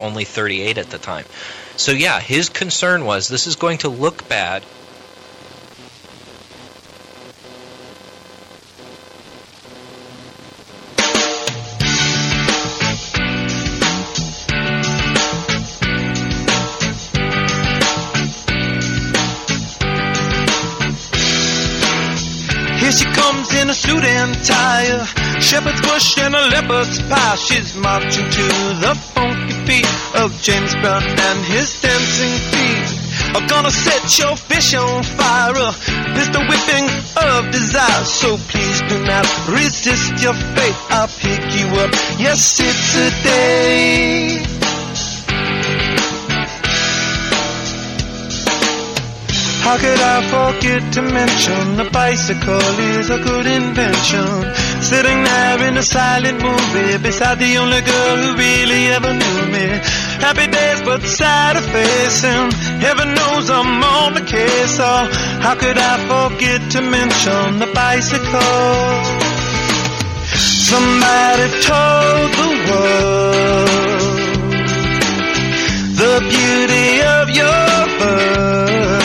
only 38 at the time. So yeah, his concern was this is going to look bad. Here she comes in a suit and tie, a shepherd's bush and a leopard's pie. She's marching to the funky beat of James Brown and his dancing feet. I'm gonna set your fish on fire, a pistol whipping of desire. So please do not resist your fate. I'll pick you up. Yes, it's a day. How could I forget to mention the bicycle is a good invention? Sitting there in a silent movie beside the only girl who really ever knew me. Happy days but sad of facing. Heaven knows I'm on the case. Oh, how could I forget to mention the bicycle? Somebody told the world the beauty of your verse.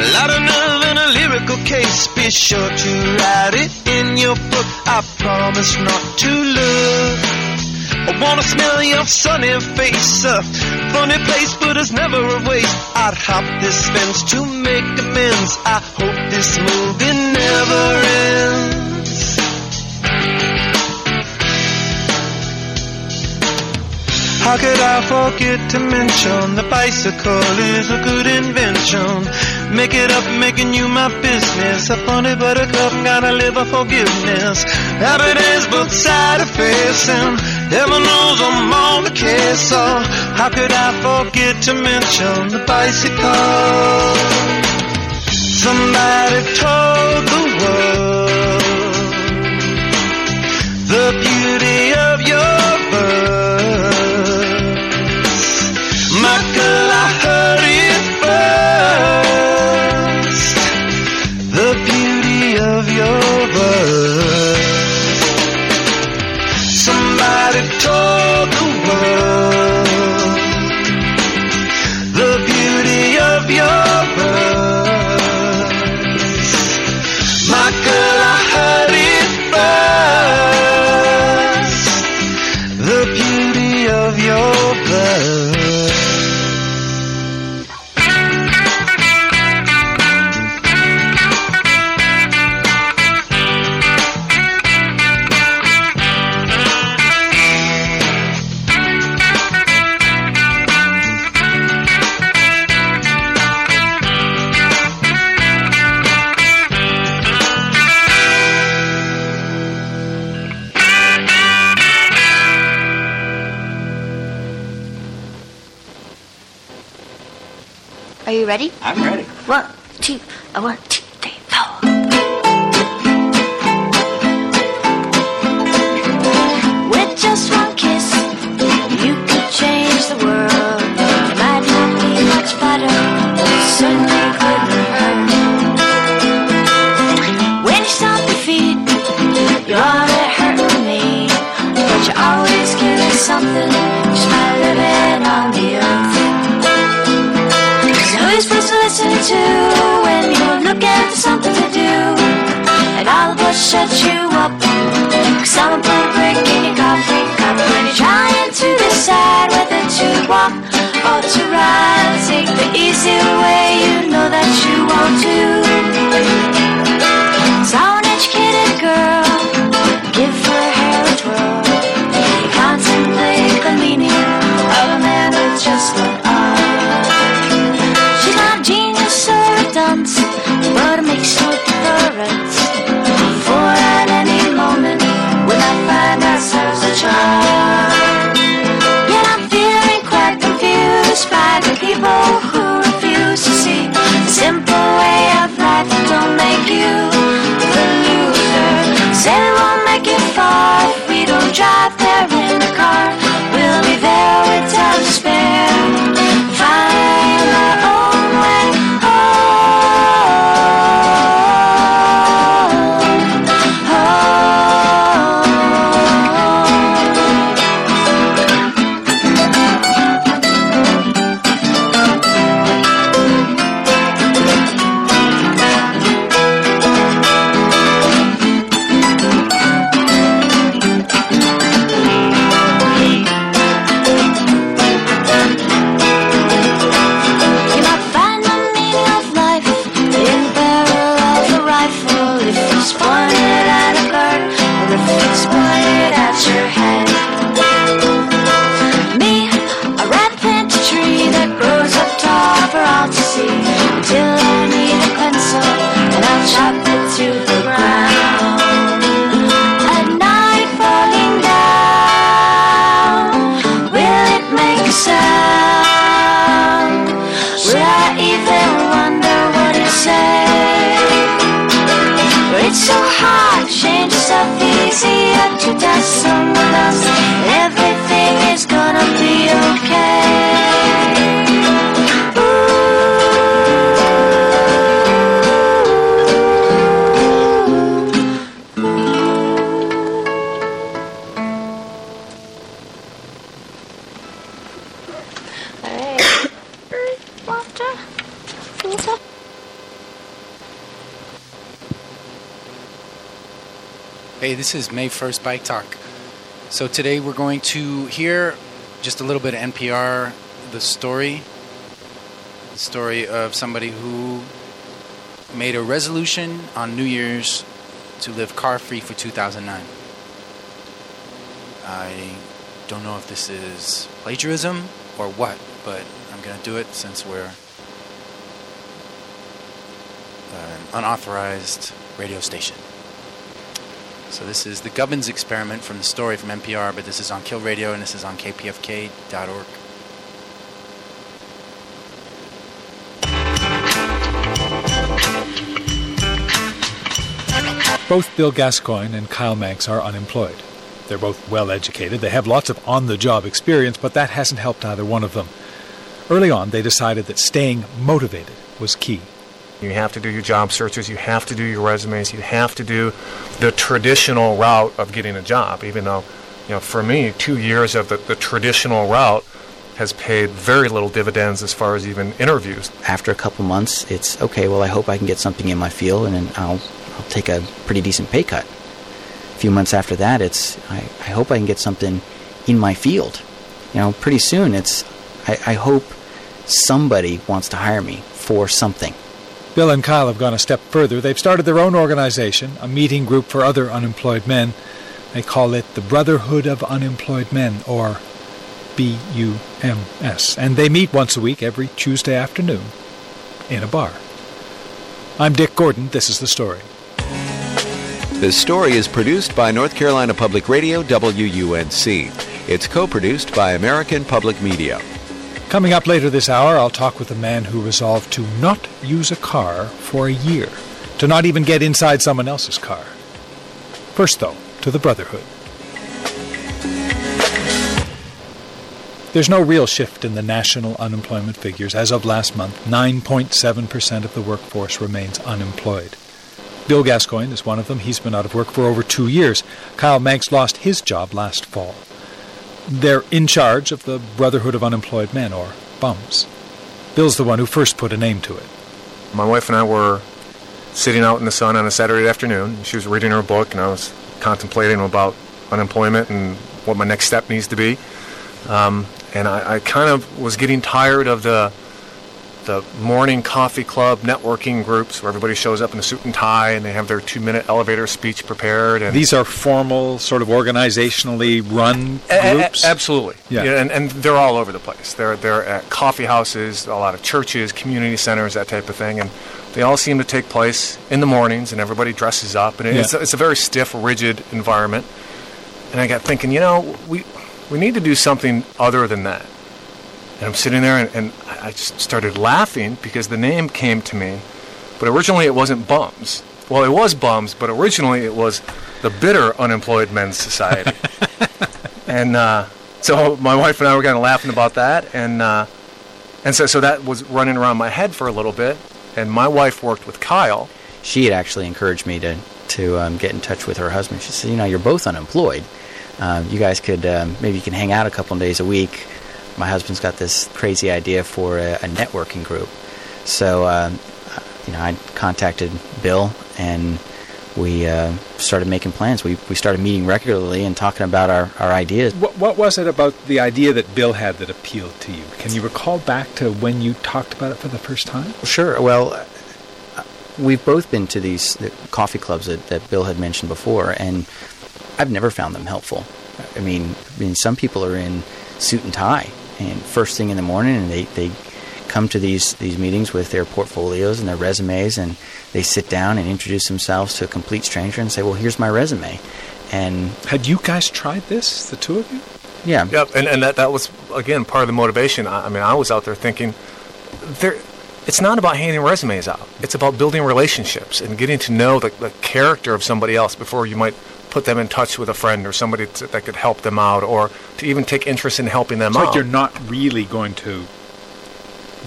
Lot of nerve and a lyrical case. Be sure to write it in your book. I promise not to look. I wanna smell your sunny face. A funny place, but it's never a waste. I'd hop this fence to make amends. I hope this movie never ends. How could I forget to mention the bicycle is a good invention? Make it up, making you my business. I funny, but a funny buttercup, gotta live a forgiveness. Happy days, both side of facing. Heaven knows I'm on the case. So how could I forget to mention the bicycle? Somebody told the world the beauty of your. My girl, I heard this is May 1st Bike Talk. So today we're going to hear just a little bit of NPR, the story, the story of somebody who made a resolution on New Year's to live car free for 2009. I don't know if this is plagiarism or what, but I'm going to do it since we're an unauthorized radio station. So this is the Gubbins experiment from the story from NPR, but this is on Kill Radio and this is on kpfk.org. Both Bill Gascoigne and Kyle Manx are unemployed. They're both well educated. They have lots of on the job experience, but that hasn't helped either one of them. Early on, they decided that staying motivated was key. You have to do your job searches, you have to do your resumes, you have to do the traditional route of getting a job, even though, you know, for me, two years of the, the traditional route has paid very little dividends as far as even interviews. after a couple months, it's okay. Well, I hope I can get something in my field, and then I'll I'll take a pretty decent pay cut. A few months after that, it's I, I hope I can get something in my field. You know, pretty soon it's I, I hope somebody wants to hire me for something. Bill and Kyle have gone a step further. They've started their own organization, a meeting group for other unemployed men. They call it the Brotherhood of Unemployed Men, or BUMS. And they meet once a week every Tuesday afternoon in a bar. I'm Dick Gordon. This is the story. This story is produced by North Carolina Public Radio WUNC. It's co produced by American Public Media. Coming up later this hour, I'll talk with a man who resolved to not use a car for a year, to not even get inside someone else's car. First, though, to the Brotherhood. There's no real shift in the national unemployment figures. As of last month, 9.7% of the workforce remains unemployed. Bill Gascoigne is one of them. He's been out of work for over two years. Kyle Manx lost his job last fall. They're in charge of the Brotherhood of Unemployed Men, or BUMS. Bill's the one who first put a name to it. My wife and I were sitting out in the sun on a Saturday afternoon. She was reading her book, and I was contemplating about unemployment and what my next step needs to be. Um, and I, I kind of was getting tired of the the morning coffee club networking groups where everybody shows up in a suit and tie and they have their two minute elevator speech prepared. And These are formal, sort of organizationally run A- a- groups. absolutely. Yeah. and, and they're all over the place. They're they're at coffee houses, a lot of churches, community centers, that type of thing, and they all seem to take place in the mornings, and everybody dresses up, and it's Yeah. a, it's a very stiff, rigid environment. And I got thinking, you know, we we need to do something other than that. And I'm sitting there, and, and I just started laughing because the name came to me, but originally it wasn't Bums. Well, it was Bums, but originally it was the Bitter Unemployed Men's Society. and uh, so my wife and I were kind of laughing about that, and uh, and so so that was running around my head for a little bit. And my wife worked with Kyle. She had actually encouraged me to to um, get in touch with her husband. She said, "You know, you're both unemployed. Um, you guys could um, maybe you can hang out a couple of days a week." My husband's got this crazy idea for a, a networking group. So, um, you know, I contacted Bill and we uh, started making plans. We, we started meeting regularly and talking about our, our ideas. What, what was it about the idea that Bill had that appealed to you? Can you recall back to when you talked about it for the first time? Sure. Well, we've both been to these the coffee clubs that, that Bill had mentioned before, and I've never found them helpful. I mean, I mean, some people are in suit and tie, and first thing in the morning, and they, they come to these, these meetings with their portfolios and their resumes, and they sit down and introduce themselves to a complete stranger and say, "Well, here's my resume," and Had you guys tried this, the two of you? yeah, Yep, and, and that, that was again part of the motivation. I, I mean, I was out there thinking, there, it's not about handing resumes out. It's about building relationships and getting to know the, the character of somebody else before you might put them in touch with a friend or somebody t- that could help them out or to even take interest in helping them It's out. like you're not really going to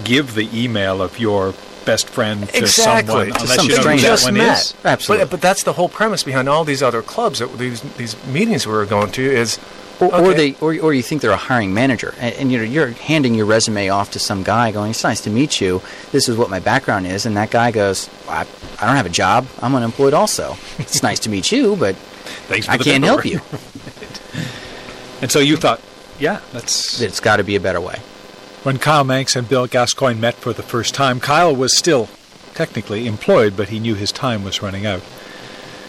give the email of your best friend to exactly someone to unless some you know who stranger. that just one met. is. Absolutely. But, but that's the whole premise behind all these other clubs that these these meetings we were going to is Or, or they, or, or you think they're a hiring manager, and, and you know you're handing your resume off to some guy, going, "It's nice to meet you. This is what my background is," and that guy goes, "I, I don't have a job. I'm unemployed. Also, it's nice to meet you, but Thanks I can't help you. And so you thought, yeah, that's It's got to be a better way." When Kyle Manx and Bill Gascoigne met for the first time, Kyle was still technically employed, but he knew his time was running out.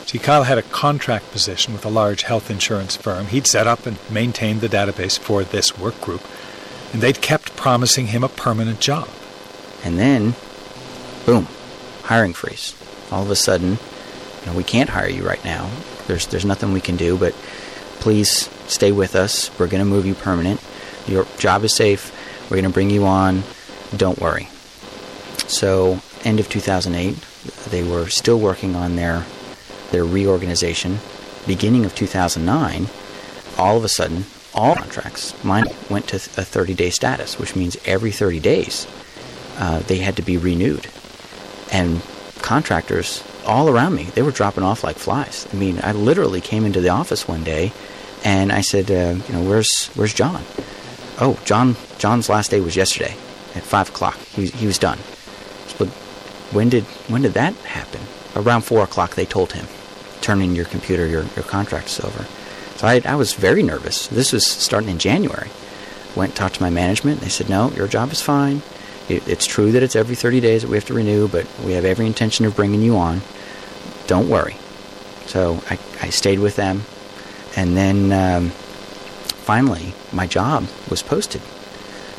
See, Kyle had a contract position with a large health insurance firm. He'd set up and maintained the database for this work group, and they'd kept promising him a permanent job. And then, boom, hiring freeze. All of a sudden, you know, we can't hire you right now. There's there's nothing we can do, but please stay with us. We're going to move you permanent. Your job is safe. We're going to bring you on. Don't worry. So, end of 2008, they were still working on their their reorganization. Beginning of 2009, all of a sudden, all contracts mine went to a 30-day status, which means every 30 days uh, they had to be renewed. And contractors all around me, they were dropping off like flies. I mean, I literally came into the office one day, and I said, uh, you know, where's where's John? Oh, John John's last day was yesterday at five o'clock. He he was done. But when did when did that happen? Around four o'clock, they told him, turn in your computer, your your contract is over. So I I was very nervous. This was starting in January. Went talked to my management. They said, no, your job is fine. It, it's true that it's every 30 days that we have to renew, but we have every intention of bringing you on. Don't worry. So I, I stayed with them, and then um, finally my job was posted.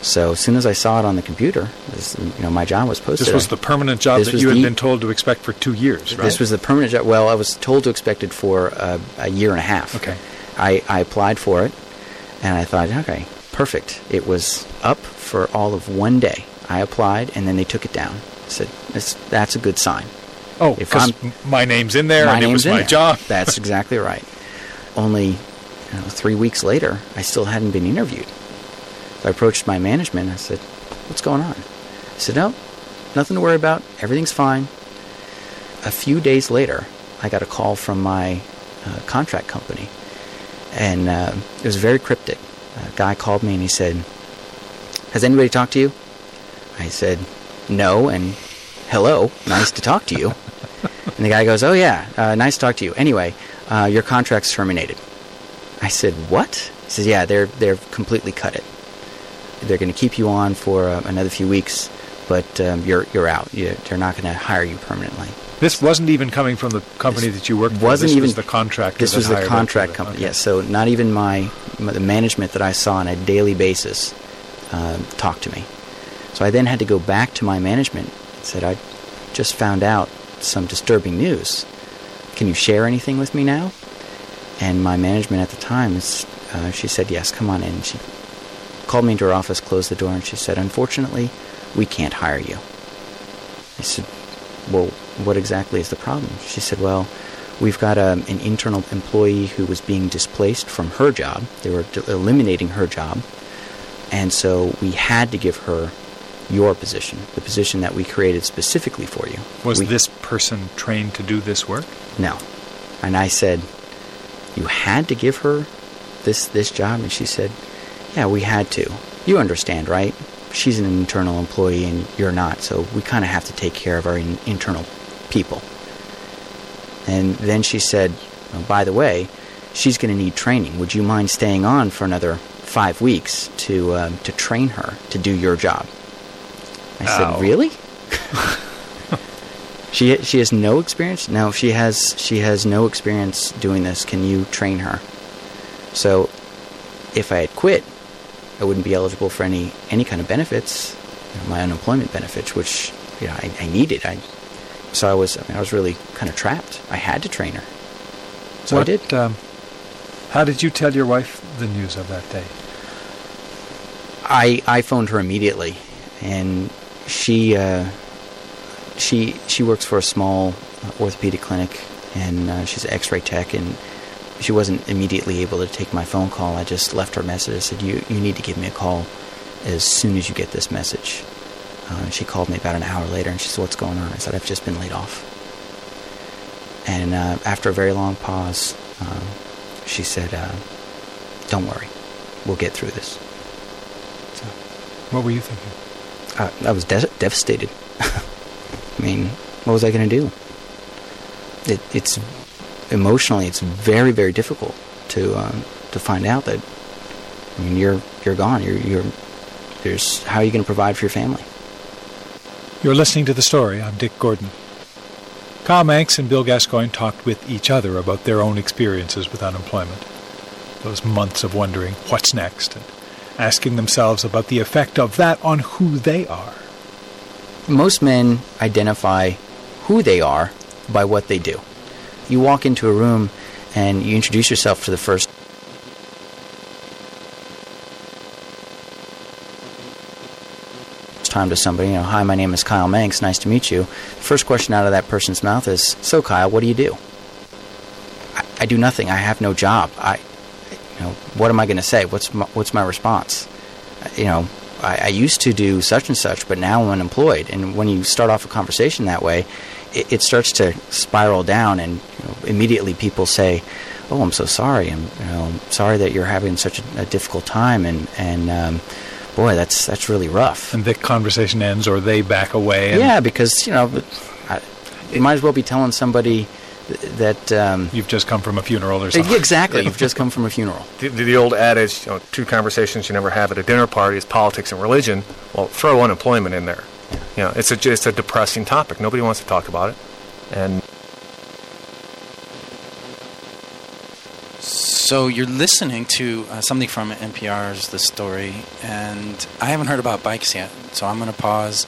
So as soon as I saw it on the computer, this, you know, my job was posted. This was the permanent job This that you had the- been told to expect for two years, right? This was the permanent job. Well, I was told to expect it for uh, a year and a half. Okay. I, I applied for it, and I thought, okay, perfect. It was up for all of one day. I applied, and then they took it down. I said, that's, that's a good sign. oh, if because my name's in there my and it was in my there. job. That's exactly right. Only you know, three weeks later, I still hadn't been interviewed. So I approached my management. And I said, "What's going on?" I said, "No, nothing to worry about. Everything's fine." A few days later, I got a call from my uh, contract company, and uh, it was very cryptic. A guy called me and he said, "Has anybody talked to you?" I said, "No," and "Hello, nice to talk to you." And the guy goes, "Oh yeah, uh, nice to talk to you. Anyway, uh, your contract's terminated." I said, "What?" He says, "Yeah, they're they're completely cut it. They're going to keep you on for uh, another few weeks, but um, you're you're out. You, they're not going to hire you permanently." This wasn't even coming from the company This that you worked for. wasn't this even was the contractor. This was the contract company. okay. Yes, so not even my, my the management that I saw on a daily basis uh, talked to me. So I then had to go back to my management and said, "I just found out some disturbing news. Can you share anything with me now?" And my management at the time, uh, she said, "Yes, come on in." She called me into her office, closed the door, and she said, "Unfortunately, we can't hire you." I said, well, what exactly is the problem? She said, well, we've got a, an internal employee who was being displaced from her job. They were eliminating her job. And so we had to give her your position, the position that we created specifically for you. Was We- this person trained to do this work? No. And I said, you had to give her this, this job? And she said, yeah, we had to. You understand, right? She's an internal employee and you're not, so we kind of have to take care of our in- internal people. And then she said, "Oh, by the way, she's going to need training. Would you mind staying on for another five weeks to, um, to train her to do your job? I Ow. said, really? She she has no experience. No, she has she has no experience doing this. Can you train her? So, if I had quit, I wouldn't be eligible for any any kind of benefits, you know, my unemployment benefits, which you know I, I needed. I so I was I, mean, I was really kind of trapped. I had to train her. So I did. Um, how did you tell your wife the news of that day? I I phoned her immediately, and she uh, she she works for a small orthopedic clinic, and uh, she's an X-ray tech, and she wasn't immediately able to take my phone call. I just left her a message. I said, "You you need to give me a call as soon as you get this message." Uh, she called me about an hour later, and she said, "What's going on?" I said, "I've just been laid off." And uh, after a very long pause, uh, she said, uh, "Don't worry, we'll get through this." What were you thinking? I, I was de- devastated. I mean, what was I going to do? It, it's emotionally, it's very, very difficult to um, to find out that I mean you're you're gone. You're you're there's how are you going to provide for your family? You're listening to the story. I'm Dick Gordon. Kyle Manx and Bill Gascoigne talked with each other about their own experiences with unemployment. Those months of wondering what's next and asking themselves about the effect of that on who they are. Most men identify who they are by what they do. You walk into a room and you introduce yourself for the first time to somebody, you know, hi, my name is Kyle Manx, nice to meet you. First question out of that person's mouth is, so Kyle, what do you do? I, I do nothing. I have no job. I, you know, what am I going to say? What's my, what's my response? You know, I, I used to do such and such, but now I'm unemployed. And when you start off a conversation that way, it, it starts to spiral down, and you know, immediately people say, "Oh, I'm so sorry. I'm you know, sorry that you're having such a, a difficult time." And and um, boy, that's that's really rough. And the conversation ends, or they back away. And Yeah, because you know, I, you might as well be telling somebody that um, You've just come from a funeral or something. exactly you've just come from a funeral. The, the old adage, you know, two conversations you never have at a dinner party is politics and religion. Well, throw unemployment in there. You know, it's a just a depressing topic. Nobody wants to talk about it. And So you're listening to uh, something from NPR's The Story, and I haven't heard about bikes yet. So I'm going to pause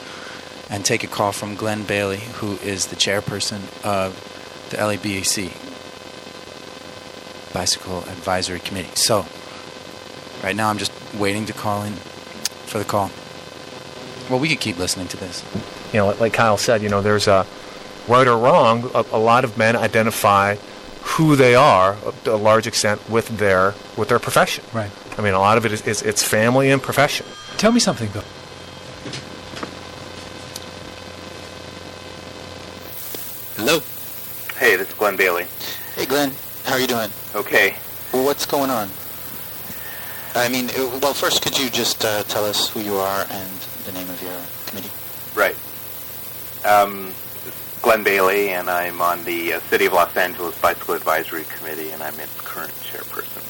and take a call from Glenn Bailey, who is the chairperson of the LABAC Bicycle Advisory Committee. So right now I'm just waiting to call in for the call. Well, we could keep listening to this. you know, like, Kyle said, you know, there's a right or wrong. A, a lot of men identify who they are uh, to a large extent with their with their profession. Right. I mean, a lot of it is, is it's family and profession. Tell me something, Bill. Hello. Hey, this is Glenn Bailey. Hey, Glenn. How are you doing? Okay. Well, what's going on? I mean, uh, well, first, could you just uh, tell us who you are and the name of your committee? Right. Um, Glenn Bailey, and I'm on the uh, City of Los Angeles Bicycle Advisory Committee, and I'm its current chairperson.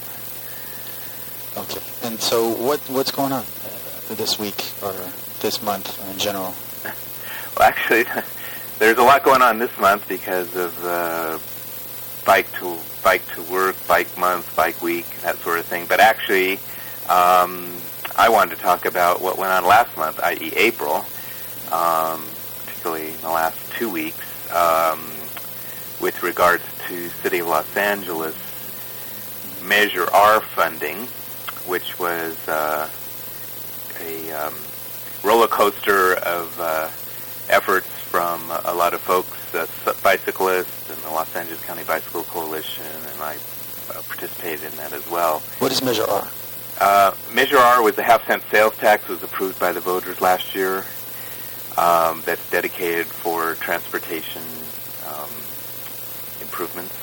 Okay. And so, what what's going on uh, this week or this month in general? Well, actually, there's a lot going on this month because of uh, bike to bike to work, bike month, bike week, that sort of thing. But actually, um, I wanted to talk about what went on last month, i.e., April, um, particularly in the last two weeks, um, with regards to City of Los Angeles Measure R funding, which was uh, a um, roller coaster of uh, efforts from a lot of folks, uh, bicyclists, and the Los Angeles County Bicycle Coalition, and I uh, participated in that as well. What is Measure R? Uh, Measure R was a half cent sales tax that was approved by the voters last year. Um, that's dedicated for transportation um, improvements.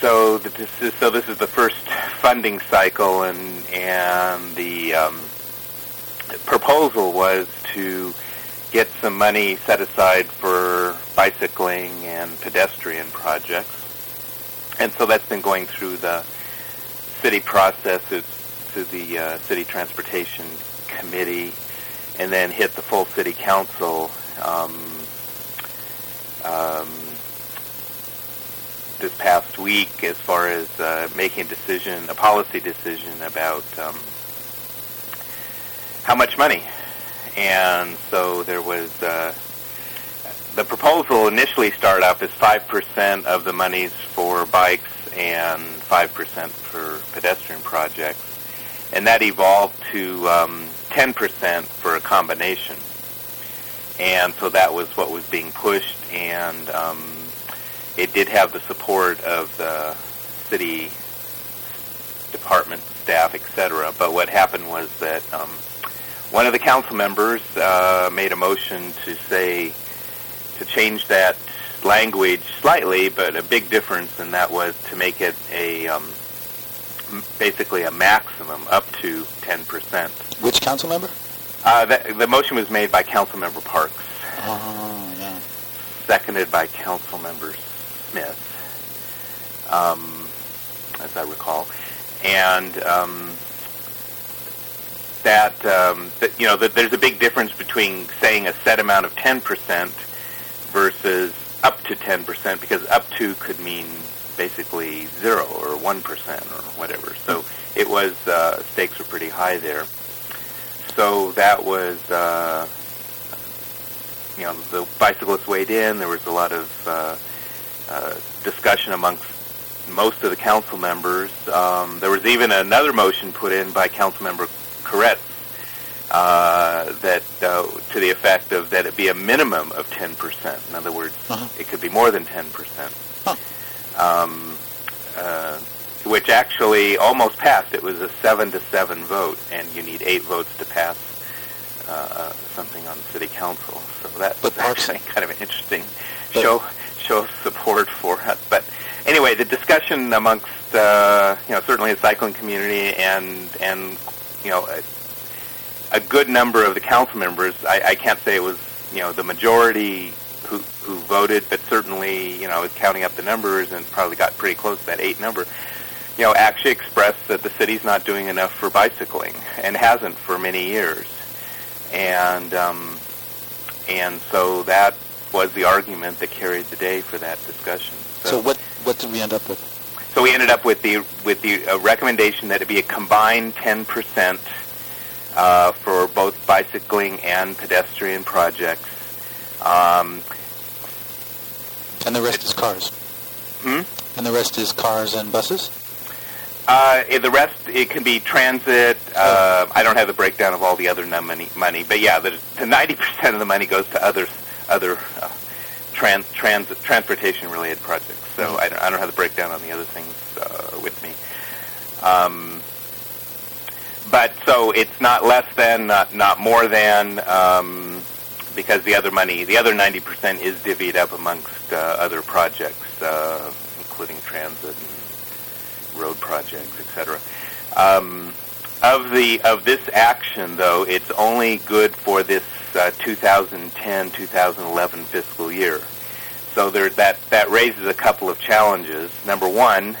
So th- this is so this is the first funding cycle, and and the um, proposal was to get some money set aside for bicycling and pedestrian projects, and so that's been going through the city processes to the uh, city transportation committee, and then hit the full city council. Um, um, this past week, as far as uh, making a decision, a policy decision about um, how much money, and so there was. Uh, the proposal initially started off as five percent of the monies for bikes and five percent for pedestrian projects, and that evolved to um, ten percent for a combination. and so that was what was being pushed, and um, it did have the support of the city department staff, etc. But what happened was that um, one of the council members uh, made a motion to say to change that language slightly, but a big difference, and that was to make it a um, basically a maximum up to 10%. Which council member? Uh, that, the motion was made by council member Parks, Oh, yeah. seconded by Councilmember Smith, um, as I recall, and um, that, um, that you know that there's a big difference between saying a set amount of 10% versus up to 10% because up to could mean basically zero or 1% or whatever. So it was uh, stakes were pretty high there. So that was. Uh, you know, the bicyclists weighed in. There was a lot of uh, uh, discussion amongst most of the council members. Um, there was even another motion put in by Councilmember Koretz uh, that uh, to the effect of that it be a minimum of 10%. In other words, Uh-huh. it could be more than 10%. Um, uh, which actually almost passed. It was a seven to seven vote, and you need eight votes to pass uh, something on the city council. So that was actually kind of an interesting show show of support for it. But anyway, the discussion amongst uh, you know certainly the cycling community and and you know a, a good number of the council members. I, I can't say it was you know the majority who who voted, but certainly you know I was counting up the numbers and probably got pretty close to that eight number. You know, actually expressed that the city's not doing enough for bicycling and hasn't for many years and um, and so that was the argument that carried the day for that discussion. So what what did we end up with? So we ended up with the with the uh, recommendation that it be a combined 10 percent uh, for both bicycling and pedestrian projects. Um, And the rest is cars. Hmm? And the rest is cars and buses. Uh, the rest, it can be transit. Uh, I don't have the breakdown of all the other money, money, but yeah, the, the 90% of the money goes to others, other uh, trans, transit, transportation-related projects. So I, don't, I don't have the breakdown on the other things uh, with me. Um, but so it's not less than, not, not more than, um, because the other money, the other 90% is divvied up amongst uh, other projects, uh, including transit and road projects, etc. Um, of the of this action, though, it's only good for this uh, 2010-2011 fiscal year. So there, that that raises a couple of challenges. Number one,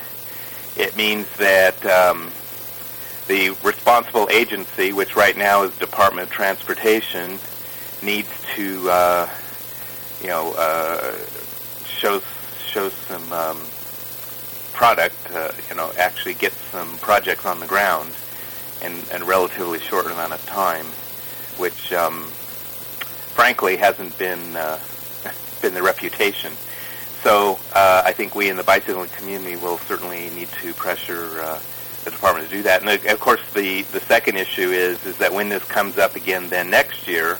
it means that um, the responsible agency, which right now is Department of Transportation, needs to uh, you know uh, show show some um, product, uh, you know, actually get some projects on the ground in, in a relatively short amount of time, which, um, frankly, hasn't been uh, been the reputation. So uh, I think we in the bicycling community will certainly need to pressure uh, the department to do that. And uh, of course, the the second issue is is that when this comes up again then next year,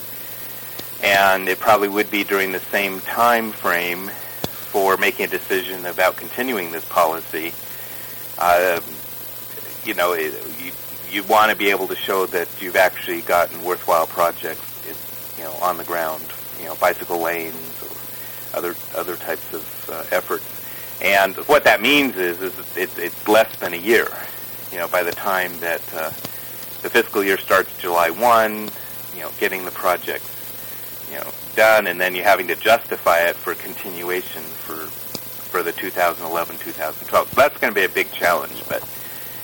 and it probably would be during the same time frame for making a decision about continuing this policy, uh, you know, it, you you want to be able to show that you've actually gotten worthwhile projects, you know, on the ground, you know, bicycle lanes other other types of uh, efforts. And what that means is, is it's, it's less than a year. You know, by the time that uh, the fiscal year starts July 1, you know, getting the projects you know done, and then you having to justify it for continuation for for the 2011-2012. So that's going to be a big challenge, but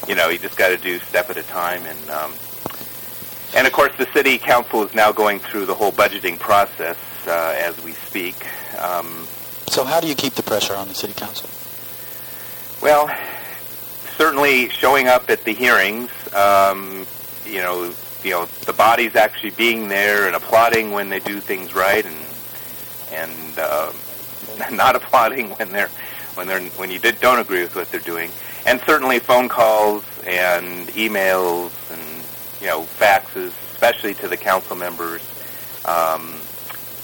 you know you just got to do step at a time, and um, and of course the city council is now going through the whole budgeting process uh, as we speak. Um, So how do you keep the pressure on the city council? well, certainly showing up at the hearings, um, you know, you know, the body's actually being there and applauding when they do things right, and and uh, not applauding when they're when they're when you did, don't agree with what they're doing, and certainly phone calls and emails and you know faxes, especially to the council members, um,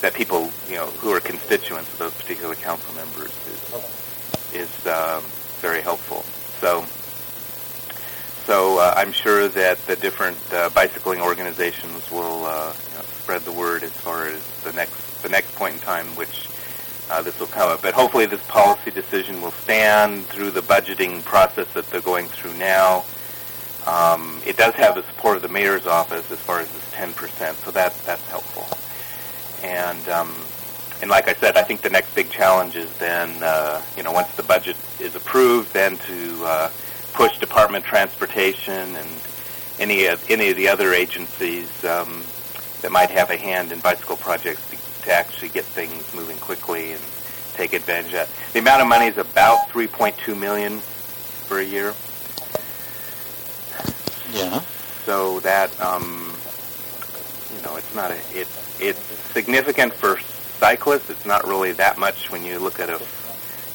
that people you know who are constituents of those particular council members is is um, very helpful. So. So uh, I'm sure that the different uh, bicycling organizations will uh, you know, spread the word as far as the next the next point in time, which uh, this will come up. But hopefully, this policy decision will stand through the budgeting process that they're going through now. Um, it does have the support of the mayor's office as far as this 10%, so that that's helpful. And um, and like I said, I think the next big challenge is then, uh, you know, once the budget is approved, then to uh, push Department of Transportation and any of, any of the other agencies um, that might have a hand in bicycle projects to, to actually get things moving quickly and take advantage of that. The amount of money is about 3.2 million for a year. Yeah. So that um, you know, it's not a it's it's significant for cyclists. It's not really that much when you look at a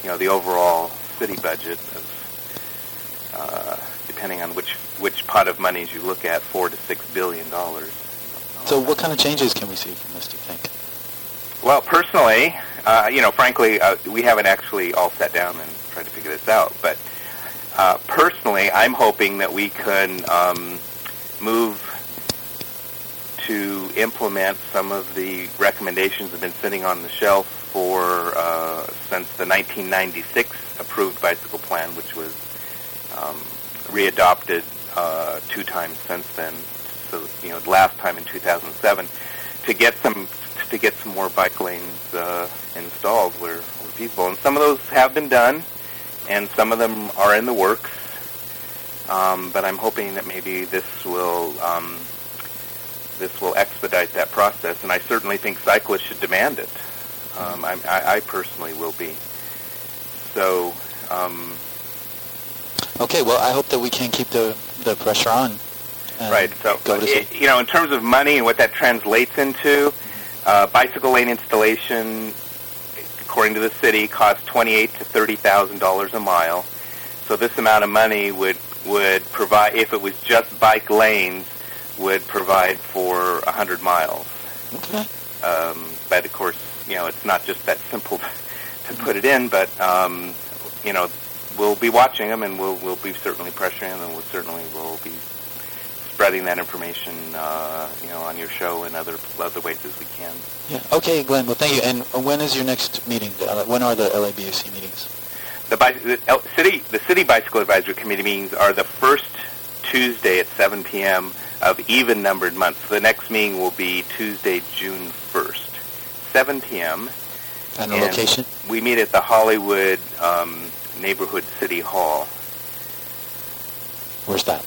you know the overall city budget of uh, depending on which which pot of monies you look at, four to six billion dollars. So what kind of changes can we see from this, do you think? Well, personally, uh, you know, frankly, uh, we haven't actually all sat down and tried to figure this out. But uh, personally, I'm hoping that we can um, move to implement some of the recommendations that have been sitting on the shelf for uh, since the 1996 approved bicycle plan, which was um, readopted uh, two times since then. So, you know, last time in 2007, to get some to get some more bike lanes uh, installed where, where feasible. And some of those have been done, and some of them are in the works. Um, but I'm hoping that maybe this will um, this will expedite that process, and I certainly think cyclists should demand it. Um, I, I, I personally will be. So, um, Okay, well, I hope that we can keep the, the pressure on. right. So, it, you know, in terms of money and what that translates into, uh, bicycle lane installation, according to the city, costs twenty-eight to thirty thousand dollars a mile. So this amount of money would would provide, if it was just bike lanes, would provide for hundred miles. Okay. Um, but of course, you know, it's not just that simple to put it in. But um, you know, we'll be watching them, and we'll we'll be certainly pressuring them, and we'll certainly will be spreading that information, uh, you know, on your show and other other ways as we can. Yeah. Okay, Glenn. Well, thank you. And when is your next meeting? Uh, When are the LABAC meetings? The, bi- the L- city the city bicycle advisory committee meetings are the first Tuesday at 7 p.m. of even numbered months. The next meeting will be Tuesday, June 1st, 7 p.m. And the location? We meet at the Hollywood um, Neighborhood City Hall. Where's that?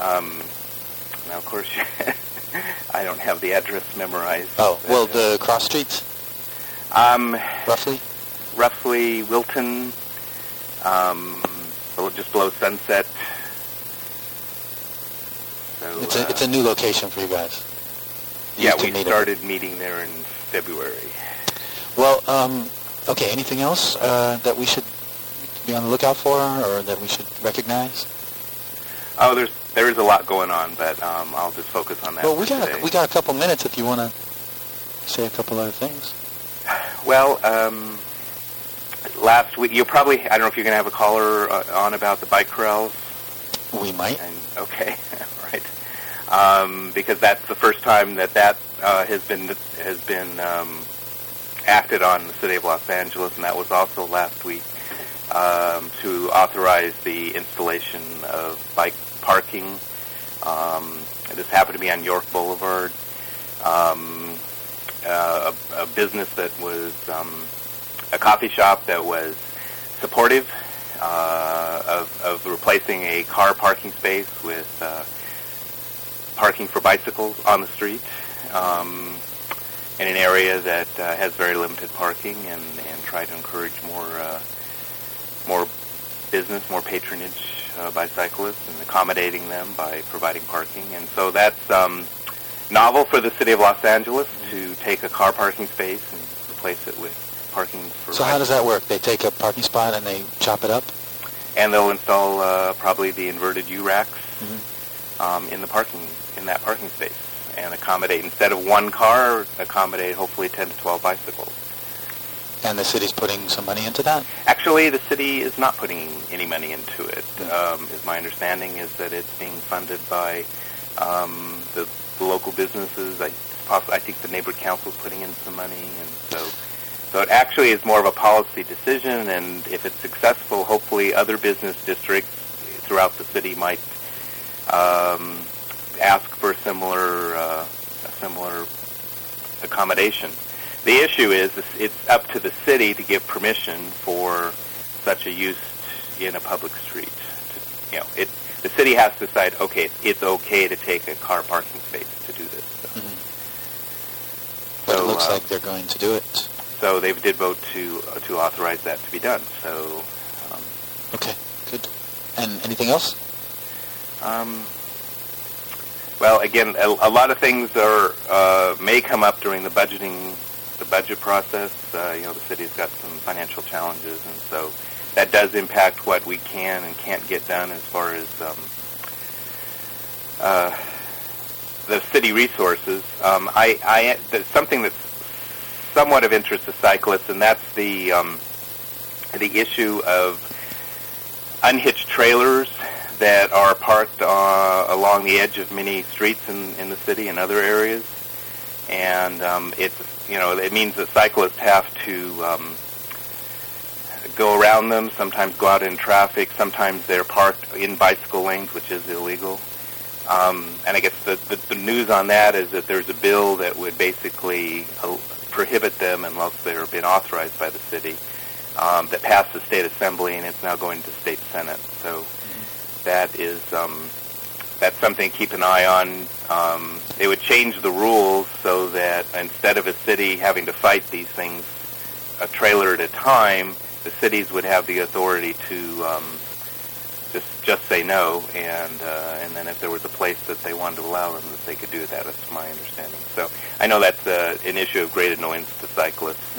Um, now, of course, I don't have the address memorized. Oh, well, the cross streets, Um, roughly? roughly Wilton, um, just below Sunset. So, It's a, uh, it's a new location for you guys. You yeah, we meet started meeting there in February. Well, um, okay, anything else uh, that we should be on the lookout for or that we should recognize? Oh, there's there is a lot going on, but um, I'll just focus on that. Well, we got today. a, we got a couple minutes if you want to say a couple other things. Well, um, last week you'll probably I don't know if you're going to have a caller uh, on about the bike corrals. We might. And okay. Um, because that's the first time that that uh, has been has been um, acted on the city of Los Angeles, and that was also last week um, to authorize the installation of bike parking. Um, this happened to be on York Boulevard. Um, uh, a, a business that was um, a coffee shop that was supportive uh, of, of replacing a car parking space with uh, parking for bicycles on the street um, in an area that uh, has very limited parking and, and try to encourage more uh, more business, more patronage uh, by cyclists and accommodating them by providing parking. And so that's um, novel for the city of Los Angeles to take a car parking space and replace it with parking for So how does that work? They take a parking spot and they chop it up? and they'll install uh, probably the inverted U racks Mm-hmm. um, in the parking in that parking space. and accommodate instead of one car, accommodate hopefully 10 to 12 bicycles. And the city's putting some money into that? Actually, the city is not putting any money into it. Um, is my understanding is that it's being funded by um, the, the local businesses. I, poss- I think the neighborhood council is putting in some money, and so so it actually is more of a policy decision. And if it's successful, hopefully other business districts throughout the city might um, ask for a similar uh, a similar accommodation. The issue is it's- up to the city to give permission for such a use in a public street. You know, it, the city has to decide, okay, it's okay to take a car parking space to do this. So, But it So, looks uh, like they're going to do it. so they did vote to uh, to authorize that to be done. So, um, Okay, good. And anything else? um, well, again, a, a lot of things are uh, may come up during the budgeting the budget process. Uh, you know, the city's got some financial challenges, and so that does impact what we can and can't get done as far as um, uh, the city resources. Um, I, I, there's something that's somewhat of interest to cyclists, and that's the um, the issue of unhitched trailers that are parked uh, along the edge of many streets in, in the city and other areas. And um, it's you know it means that cyclists have to um, go around them. Sometimes go out in traffic. Sometimes they're parked in bicycle lanes, which is illegal. Um, and I guess the, the the news on that is that there's a bill that would basically uh, prohibit them unless they're been authorized by the city. Um, that passed the state assembly and it's now going to state senate. So that is um, that's something to keep an eye on. Um, it would change the rules so that instead of a city having to fight these things a trailer at a time, the cities would have the authority to um, just just say no, and uh, and then if there was a place that they wanted to allow them, that they could do that. That's my understanding. So I know that's uh, an issue of great annoyance to cyclists.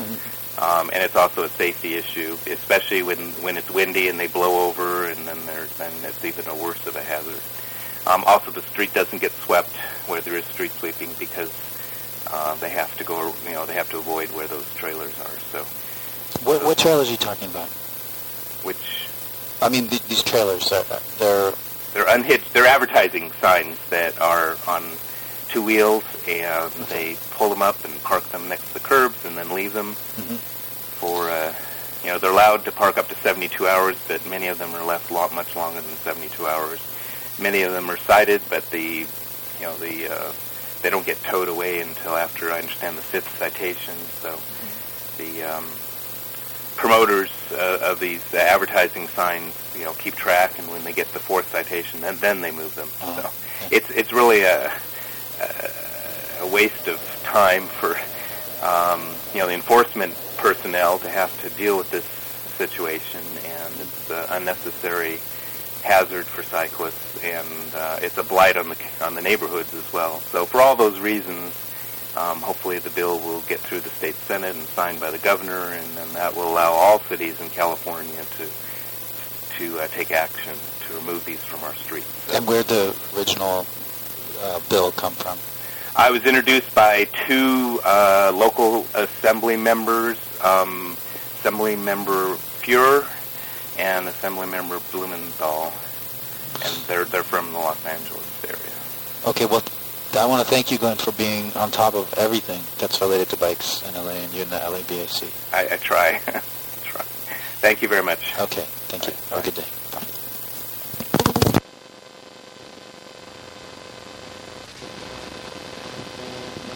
Um, and it's also a safety issue, especially when when it's windy and they blow over, and then there's then it's even a worse of a hazard. Um, also, the street doesn't get swept where there is street sweeping because uh, they have to go, you know, they have to avoid where those trailers are. So, What, what trailers are you talking about? which I mean, th- these trailers, are, they're... they're unhitched, they're advertising signs that are on two wheels, and they pull them up and park them next to the curbs, and then leave them Mhm. for. Uh, you know, they're allowed to park up to 72 hours, but many of them are left lo- much longer than 72 hours. Many of them are cited, but the, you know, the uh, they don't get towed away until after I understand the fifth citation. So the um, promoters uh, of these uh, advertising signs, you know, keep track, and when they get the fourth citation, then then they move them. So okay. it's it's really a a waste of time for um, you know the enforcement personnel to have to deal with this situation, and it's uh, unnecessary hazard for cyclists, and uh, it's a blight on the on the neighborhoods as well. So for all those reasons, um, hopefully the bill will get through the state senate and signed by the governor, and then that will allow all cities in California to to uh, take action to remove these from our streets. So And where'd the original uh, bill come from? I was introduced by two uh, local assembly members, um, Assembly Member Feuer and Assembly Member Blumenfield, and they're they're from the Los Angeles area. Okay, well, I want to thank you, Glenn, for being on top of everything that's related to bikes in LA and you in the LABAC. I, I try. try. Thank you very much. Okay, thank you. Have a good day.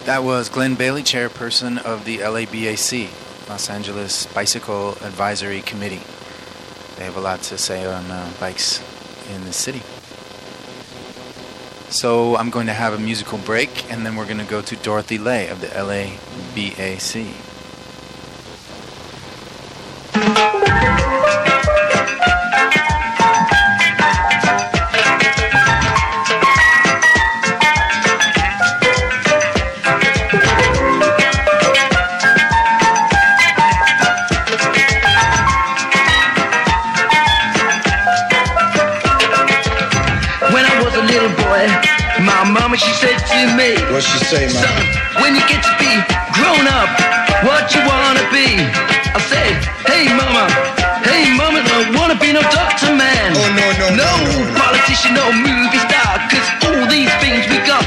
That was Glenn Bailey, chairperson of the LABAC, Los Angeles Bicycle Advisory Committee. They have a lot to say on uh, bikes in the city. So I'm going to have a musical break, and then we're going to go to Dorothy Lay of the LABAC. When I was a little boy, my mama she said to me, Well, she say, man? When you get to be grown up, what you wanna be? I said, hey mama, hey mama, don't wanna be no doctor man. Oh, no, no, no, no, no, politician, no movie star, cause all these things we got.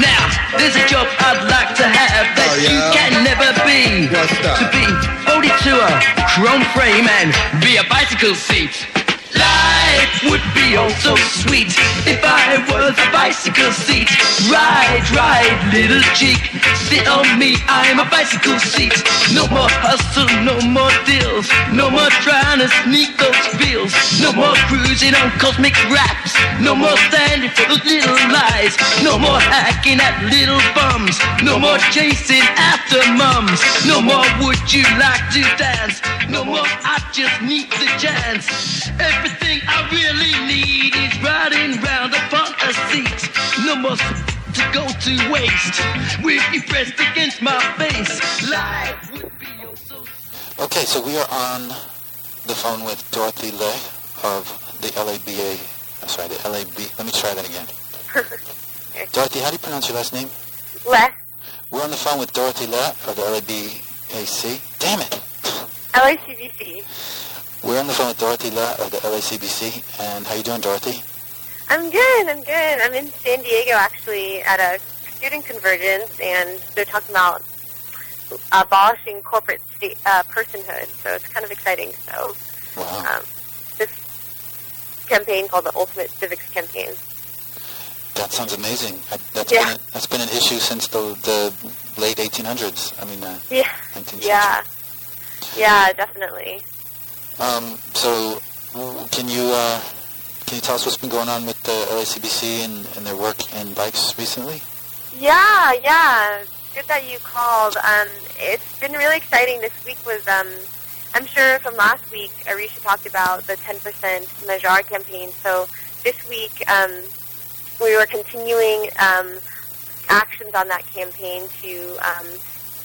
Now, there's a job I'd like to have that Oh, you can never be. What's that? To be folded to a chrome frame and be a bicycle seat. Life would be all so sweet if I was a bicycle seat. Ride, ride, little cheek, sit on me, I'm a bicycle seat. No more hustle, no more deals, no more trying to sneak those feels, no more cruising on cosmic raps, no more standing for those little lies, no more hacking at little bums, no more chasing after mums, no more would you like to dance, no more I just need the chance. Everything I really need is riding round upon a seat. No more to go to waste with you pressed against my face. Life would be oh so Okay, so we are on the phone with Dorothy Lay of the LABA. I'm sorry, the LAB. Let me try that again. Dorothy, how do you pronounce your last name? Le. We're on the phone with Dorothy Le of the LABAC. Damn it! LACBC. We're on the phone with Dorothy Le of the LACBC. And how you doing, Dorothy? I'm good. I'm good. I'm in San Diego actually at a student convergence, and they're talking about abolishing corporate state, uh, personhood. So it's kind of exciting. So Wow. um, this campaign called the Ultimate Civics Campaign. That sounds amazing. I, that's Yeah. been a, that's been an issue since the the late 1800s. I mean, uh, Yeah. 19th Yeah. Yeah, definitely. Um, so, can you uh, can you tell us what's been going on with the LACBC and, and their work in bikes recently? Yeah, yeah. Good that you called. Um, it's been really exciting. This week was, um, I'm sure from last week, Arisha talked about the 10% Measure campaign. So this week, um, we were continuing um, actions on that campaign to um,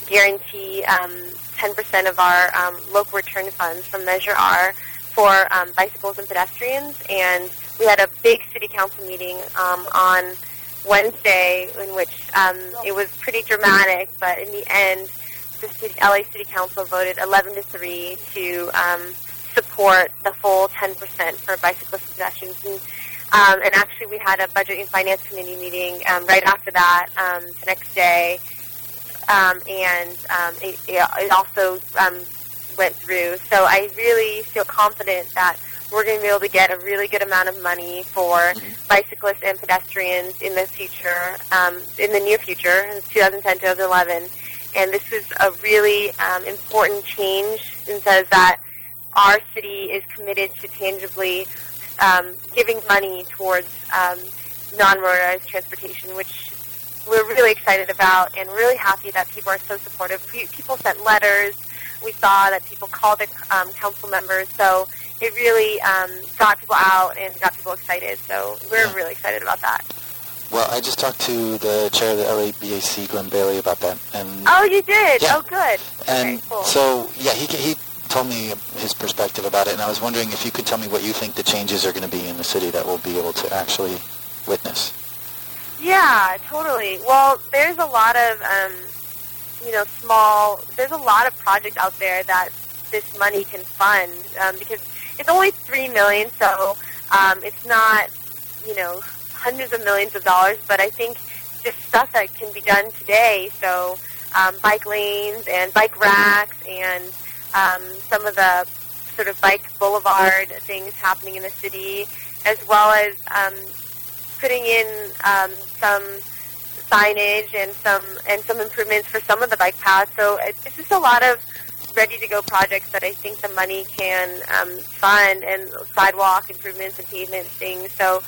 guarantee um, 10% of our um, local return funds from Measure R for um, bicycles and pedestrians. And we had a big city council meeting um, on Wednesday in which um, it was pretty dramatic, but in the end, the city, LA City Council voted 11 to 3 to um, support the full 10% for bicyclists and pedestrians. And, um, and actually, we had a budget and finance committee meeting um, right after that um, the next day, um, and um, it, it also um, went through. So I really feel confident that we're going to be able to get a really good amount of money for bicyclists and pedestrians in the future, um, in the near future, in 2010, 2011. And this is a really um, important change and says that our city is committed to tangibly um, giving money towards um, non-motorized transportation, which we're really excited about and really happy that people are so supportive. People sent letters. We saw that people called their um, council members. So it really um, got people out and got people excited. So we're really excited about that. Well, I just talked to the chair of the LABAC, Glenn Bailey, about that, and Oh, you did? Yeah. Oh, good. and cool. so yeah, he he told me his perspective about it, and I was wondering if you could tell me what you think the changes are going to be in the city that we'll be able to actually witness. Yeah, totally. Well, there's a lot of, um, you know, small. There's a lot of projects out there that this money can fund um, because it's only three million, so um, it's not, you know, hundreds of millions of dollars. But I think just stuff that can be done today. So um, bike lanes and bike racks and um, some of the sort of bike boulevard things happening in the city, as well as um, putting in um, some signage and some and some improvements for some of the bike paths. So it- it's just a lot of ready to go projects that I think the money can um, fund and sidewalk improvements and pavement things. So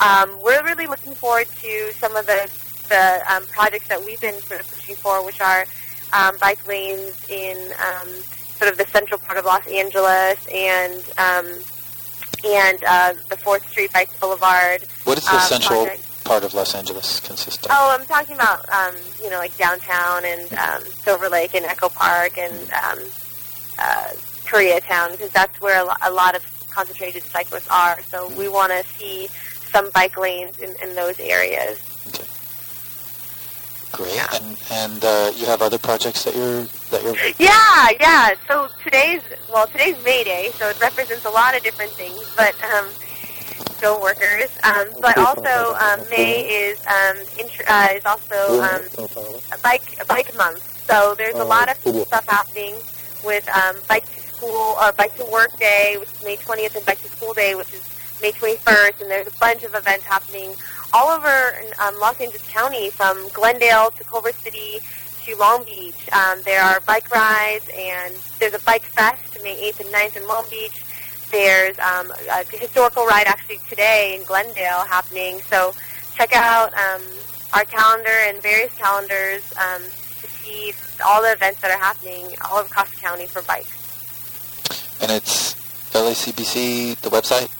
um, we're really looking forward to some of the the um, projects that we've been sort of pushing for, which are um, bike lanes in um, sort of the central part of Los Angeles and um, and uh, the Fourth Street Bike Boulevard. What is the um, central project. part of Los Angeles consist of? Oh, I'm talking about um, you know like downtown and um, Silver Lake and Echo Park and um, uh, Koreatown because that's where a, lo- a lot of concentrated cyclists are. So we want to see some bike lanes in, in those areas. Great. And and uh, you have other projects that you're that you're. Yeah, yeah. So today's well, today's May Day, so it represents a lot of different things. But um, still workers. Um, but also um, May is um, int- uh, is also um, a bike a bike month. So there's a lot of stuff happening with um, bike to school or bike to work day, which is May 20th, and bike to school day, which is May 21st. And there's a bunch of events happening all over um, Los Angeles County, from Glendale to Culver City to Long Beach. Um, there are bike rides, and there's a bike fest May 8th and 9th in Long Beach. There's um, a historical ride actually today in Glendale happening. So check out um, our calendar and various calendars um, to see all the events that are happening all across the county for bikes. And it's LACBC, the website?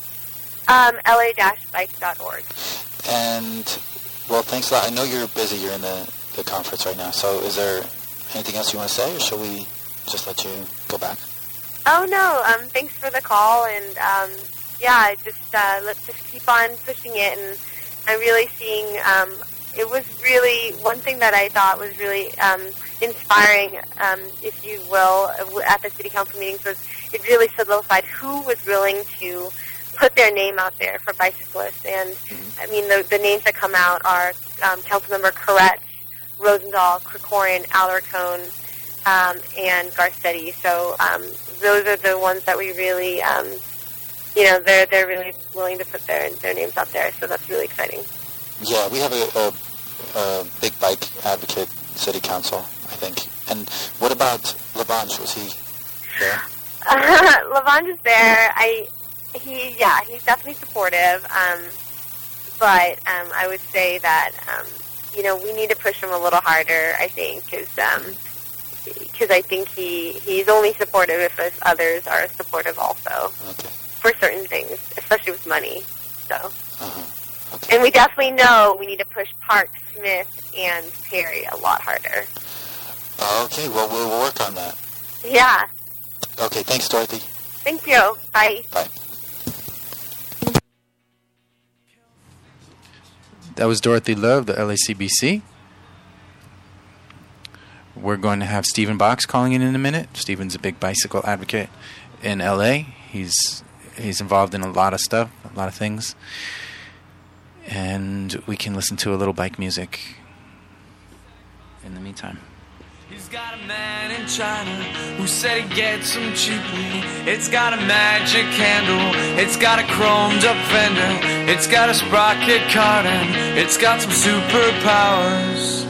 Um, la-bike.org. And, well, thanks a lot. I know you're busy. You're in the, the conference right now. So is there anything else you want to say, or shall we just let you go back? Oh no! Um, thanks for the call, and um, yeah, just uh, let's just keep on pushing it. And I'm really seeing. Um, it was really one thing that I thought was really um, inspiring, um, if you will, at the city council meetings was it really solidified who was willing to put their name out there for bicyclists. And I mean, the, the names that come out are um, Councilmember Koretz, Rosendahl, Krekorian, Alarcón, um, and Garcetti. So um, those are the ones that we really, um, you know, they're they're really willing to put their their names out there. So that's really exciting. Yeah, we have a, a, a big bike advocate city council, I think. And what about LaBonge? Was he there? Uh, LaBonge is there. I he yeah he's definitely supportive. Um, but um, I would say that um, you know we need to push him a little harder. I think because um, because I think he he's only supportive if us others are supportive also okay. for certain things, especially with money. So, and we definitely know we need to push Park, Smith, and Perry a lot harder. Okay, well, we'll work on that. Yeah. Okay, thanks, Dorothy. Thank you. Bye. Bye. That was Dorothy Love, the LACBC. We're going to have Stephen Box calling in in a minute. Stephen's a big bicycle advocate in LA. He's he's involved in a lot of stuff, a lot of things. And we can listen to a little bike music in the meantime. Got a man in China who said he gets them cheaply. It's got a magic handle, it's got a chromed up fender, it's got a sprocket card, and it's got some superpowers.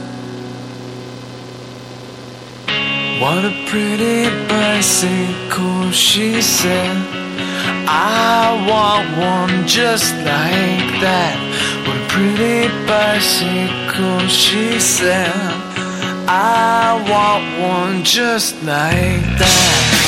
What a pretty bicycle, she said. I want one just like that. What a pretty bicycle, she said. I want one just like that.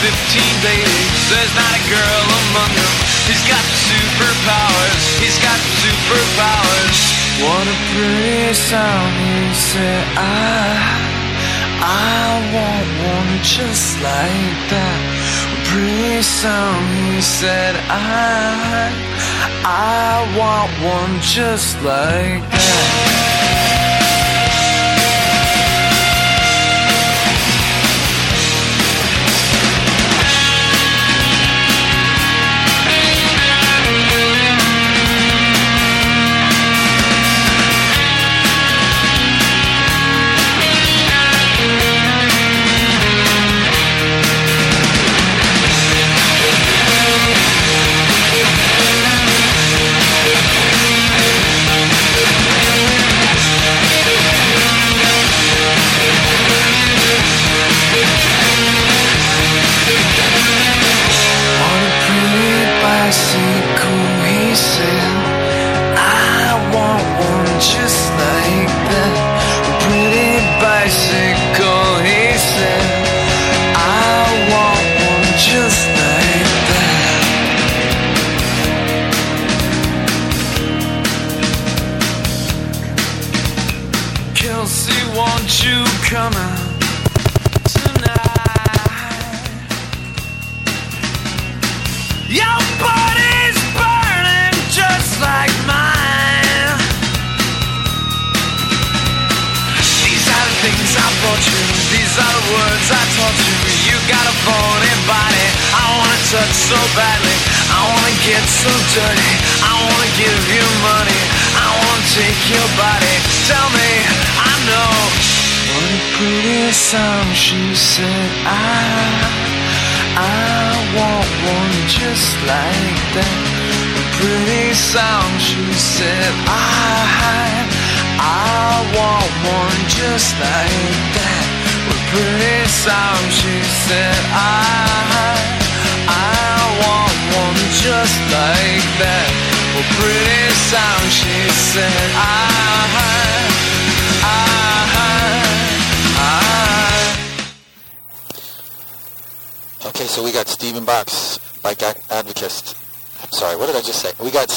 15 babies. There's not a girl among them. He's got superpowers. He's got superpowers. What a pretty sound he said. I, I want one just like that. Pretty sound he said. I, I want one just like that.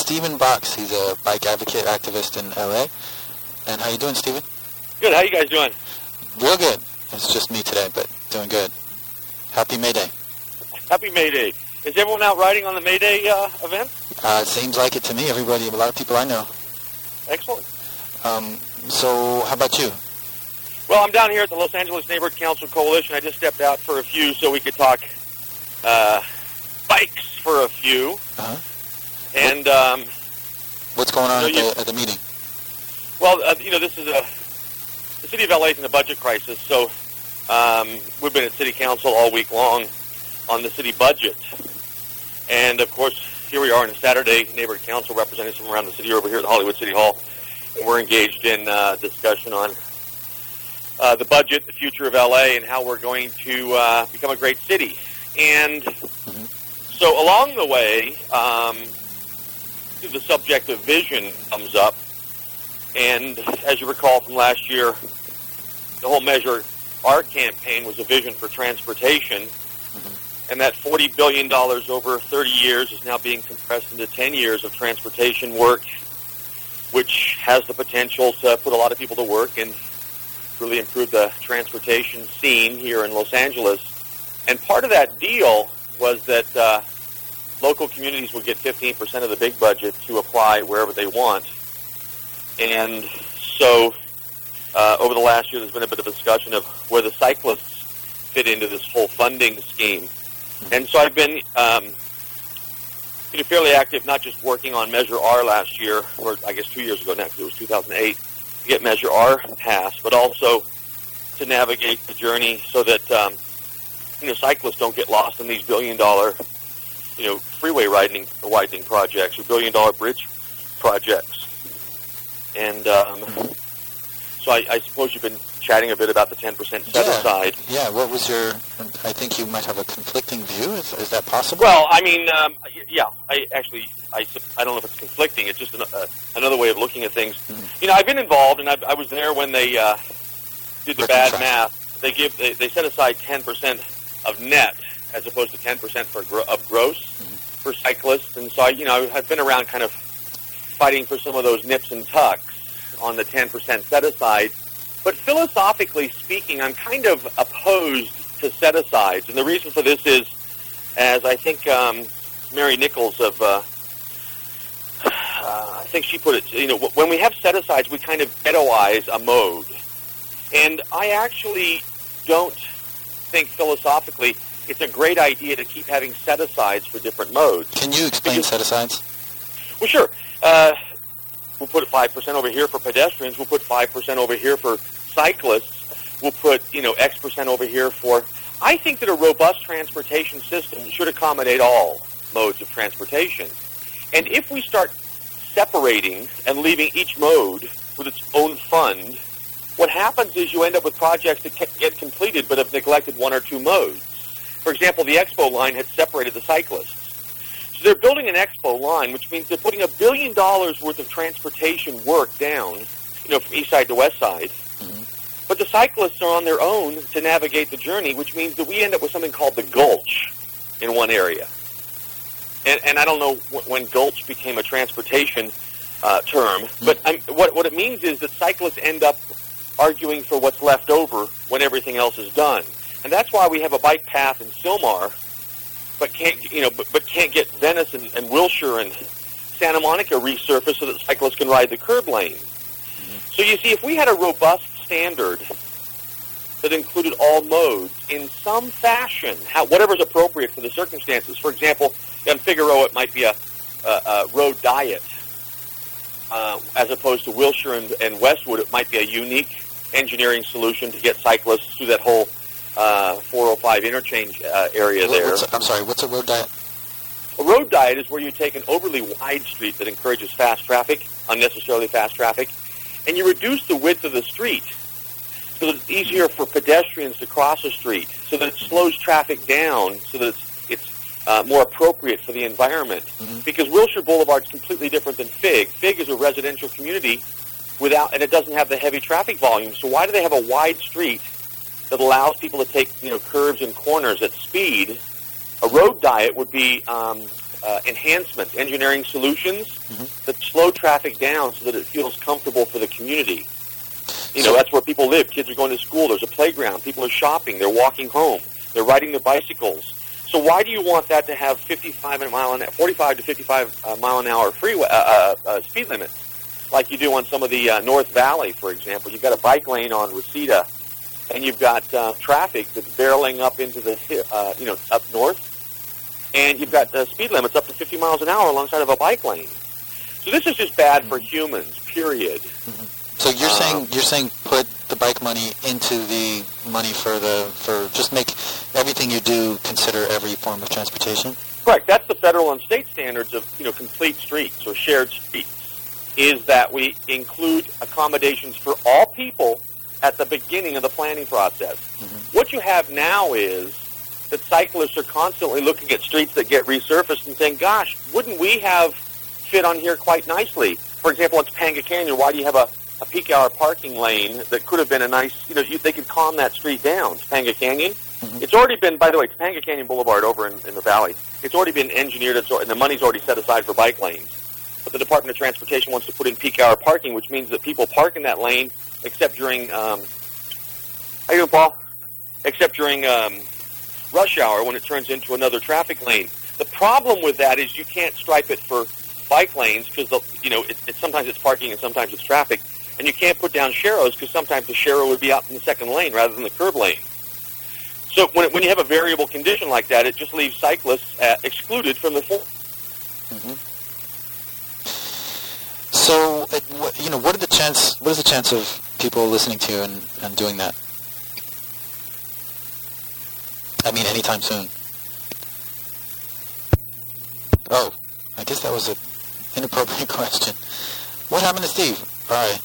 Stephen Box. He's a bike advocate activist in LA. And how you doing, Stephen? Good. How you guys doing? Real good. It's just me today, but doing good. Happy May Day. Happy May Day. Is everyone out riding on the May Day uh, event? Uh, it seems like it to me. Everybody, a lot of people I know. Excellent. Um, so, how about you? Well, I'm down here at the Los Angeles Neighborhood Council Coalition. I just stepped out for a few so we could talk uh, bikes for a few. Uh-huh. And um, What's going on So at, you- the, at the meeting? well, uh, you know, this is a the city of LA is in a budget crisis, so um, we've been at city council all week long on the city budget. And of course, here we are on a Saturday, neighborhood council representatives from around the city are over here at Hollywood City Hall, and we're engaged in uh, discussion on uh, the budget, the future of LA, and how we're going to uh, become a great city. And so along the way, um, the subject of vision comes up. And as you recall from last year, the whole Measure R campaign was a vision for transportation. And that $40 billion over 30 years is now being compressed into 10 years of transportation work, which has the potential to put a lot of people to work and really improve the transportation scene here in Los Angeles. And part of that deal was that uh, local communities would get 15% of the big budget to apply wherever they want. And so uh, over the last year, there's been a bit of discussion of where the cyclists fit into this whole funding scheme. And so I've been um, fairly active, not just working on Measure R last year, or I guess two years ago now, because it was 2008, to get Measure R passed, but also to navigate the journey so that um, you know cyclists don't get lost in these billion-dollar you know freeway widening widening projects or billion-dollar bridge projects. And um, so I, I suppose you've been chatting a bit about the 10% set aside. Yeah, what was your... I think you might have a conflicting view. Is, is that possible? Well, I mean, um, yeah, I actually, I, I don't know if it's conflicting. It's just an, uh, another way of looking at things. You know, I've been involved, and I, I was there when they uh, did the bad math. They give, they, they set aside 10% of net as opposed to 10% for gro- of gross for cyclists, and so I, you know, I've been around kind of fighting for some of those nips and tucks on the 10% set aside. But philosophically speaking, I'm kind of opposed to set asides, and the reason for this is, as I think um, Mary Nichols of, uh, uh, I think she put it, you know, when we have set asides, we kind of ghettoize a mode, and I actually don't think philosophically it's a great idea to keep having set asides for different modes. Can you explain set-asides? Well, sure. Uh, we'll put 5% over here for pedestrians. We'll put 5% over here for cyclists. We'll put, you know, X percent over here for... I think that a robust transportation system should accommodate all modes of transportation. And if we start separating and leaving each mode with its own fund, what happens is you end up with projects that get completed but have neglected one or two modes. For example, the Expo line had separated the cyclists. So they're building an Expo line, which means they're putting a billion dollars worth of transportation work down, you know, from east side to west side. But the cyclists are on their own to navigate the journey, which means that we end up with something called the gulch in one area. And, and I don't know when gulch became a transportation uh, term, but I'm, what, what it means is that cyclists end up arguing for what's left over when everything else is done. And that's why we have a bike path in Sylmar, but can't you know, but, but can't get Venice and, and Wilshire and Santa Monica resurfaced so that cyclists can ride the curb lane. So you see, if we had a robust standard that included all modes in some fashion, how, whatever's appropriate for the circumstances. For example, on Figueroa, it might be a, a, a road diet, uh, as opposed to Wilshire and, and Westwood, it might be a unique engineering solution to get cyclists through that whole uh, 405 interchange uh, area What- there. a- I'm sorry, what's a road diet? A road diet is where you take an overly wide street that encourages fast traffic, unnecessarily fast traffic, and you reduce the width of the street so that it's easier for pedestrians to cross a street, so that it slows traffic down, so that it's, it's uh, more appropriate for the environment. Because Wilshire Boulevard is completely different than Fig. Fig is a residential community without, and it doesn't have the heavy traffic volume. So why do they have a wide street that allows people to take you know curves and corners at speed? A road diet would be um, uh, enhancements, engineering solutions that slow traffic down so that it feels comfortable for the community. You know, that's where people live. Kids are going to school. There's a playground. People are shopping. They're walking home. They're riding their bicycles. So why do you want that to have 55 mile an 45 to 55 uh, mile an hour freeway uh, uh, uh, speed limits, like you do on some of the uh, North Valley, for example? You've got a bike lane on Reseda, and you've got uh, traffic that's barreling up into the uh, you know up north, and you've got uh, speed limits up to 50 miles an hour alongside of a bike lane. So this is just bad for humans. Period. So you're Uh, saying you're saying put the bike money into the money for the for just make everything you do consider every form of transportation. Correct. That's the federal and state standards of you know complete streets or shared streets. Is that we include accommodations for all people at the beginning of the planning process. What you have now is that cyclists are constantly looking at streets that get resurfaced and saying, "Gosh, wouldn't we have fit on here quite nicely?" For example, Topanga Canyon. Why do you have a, a peak hour parking lane that could have been a nice? You know, you, they could calm that street down. Topanga Canyon. Mm-hmm. It's already been, by the way, Topanga Canyon Boulevard over in, in the valley. It's already been engineered, it's, and the money's already set aside for bike lanes. But the Department of Transportation wants to put in peak hour parking, which means that people park in that lane, except during, um, how you doing, Paul? Except during um, rush hour when it turns into another traffic lane. The problem with that is you can't stripe it for bike lanes because you know it, it, sometimes it's parking and sometimes it's traffic, and you can't put down sharrows because sometimes the sharrow would be out in the second lane rather than the curb lane. So when, when you have a variable condition like that, it just leaves cyclists uh, excluded from the full. So it, wh- you know, what are the chance? What is the chance of people listening to and, and doing that? I mean, anytime soon. Oh, I guess that was an inappropriate question. What happened to Steve? All right.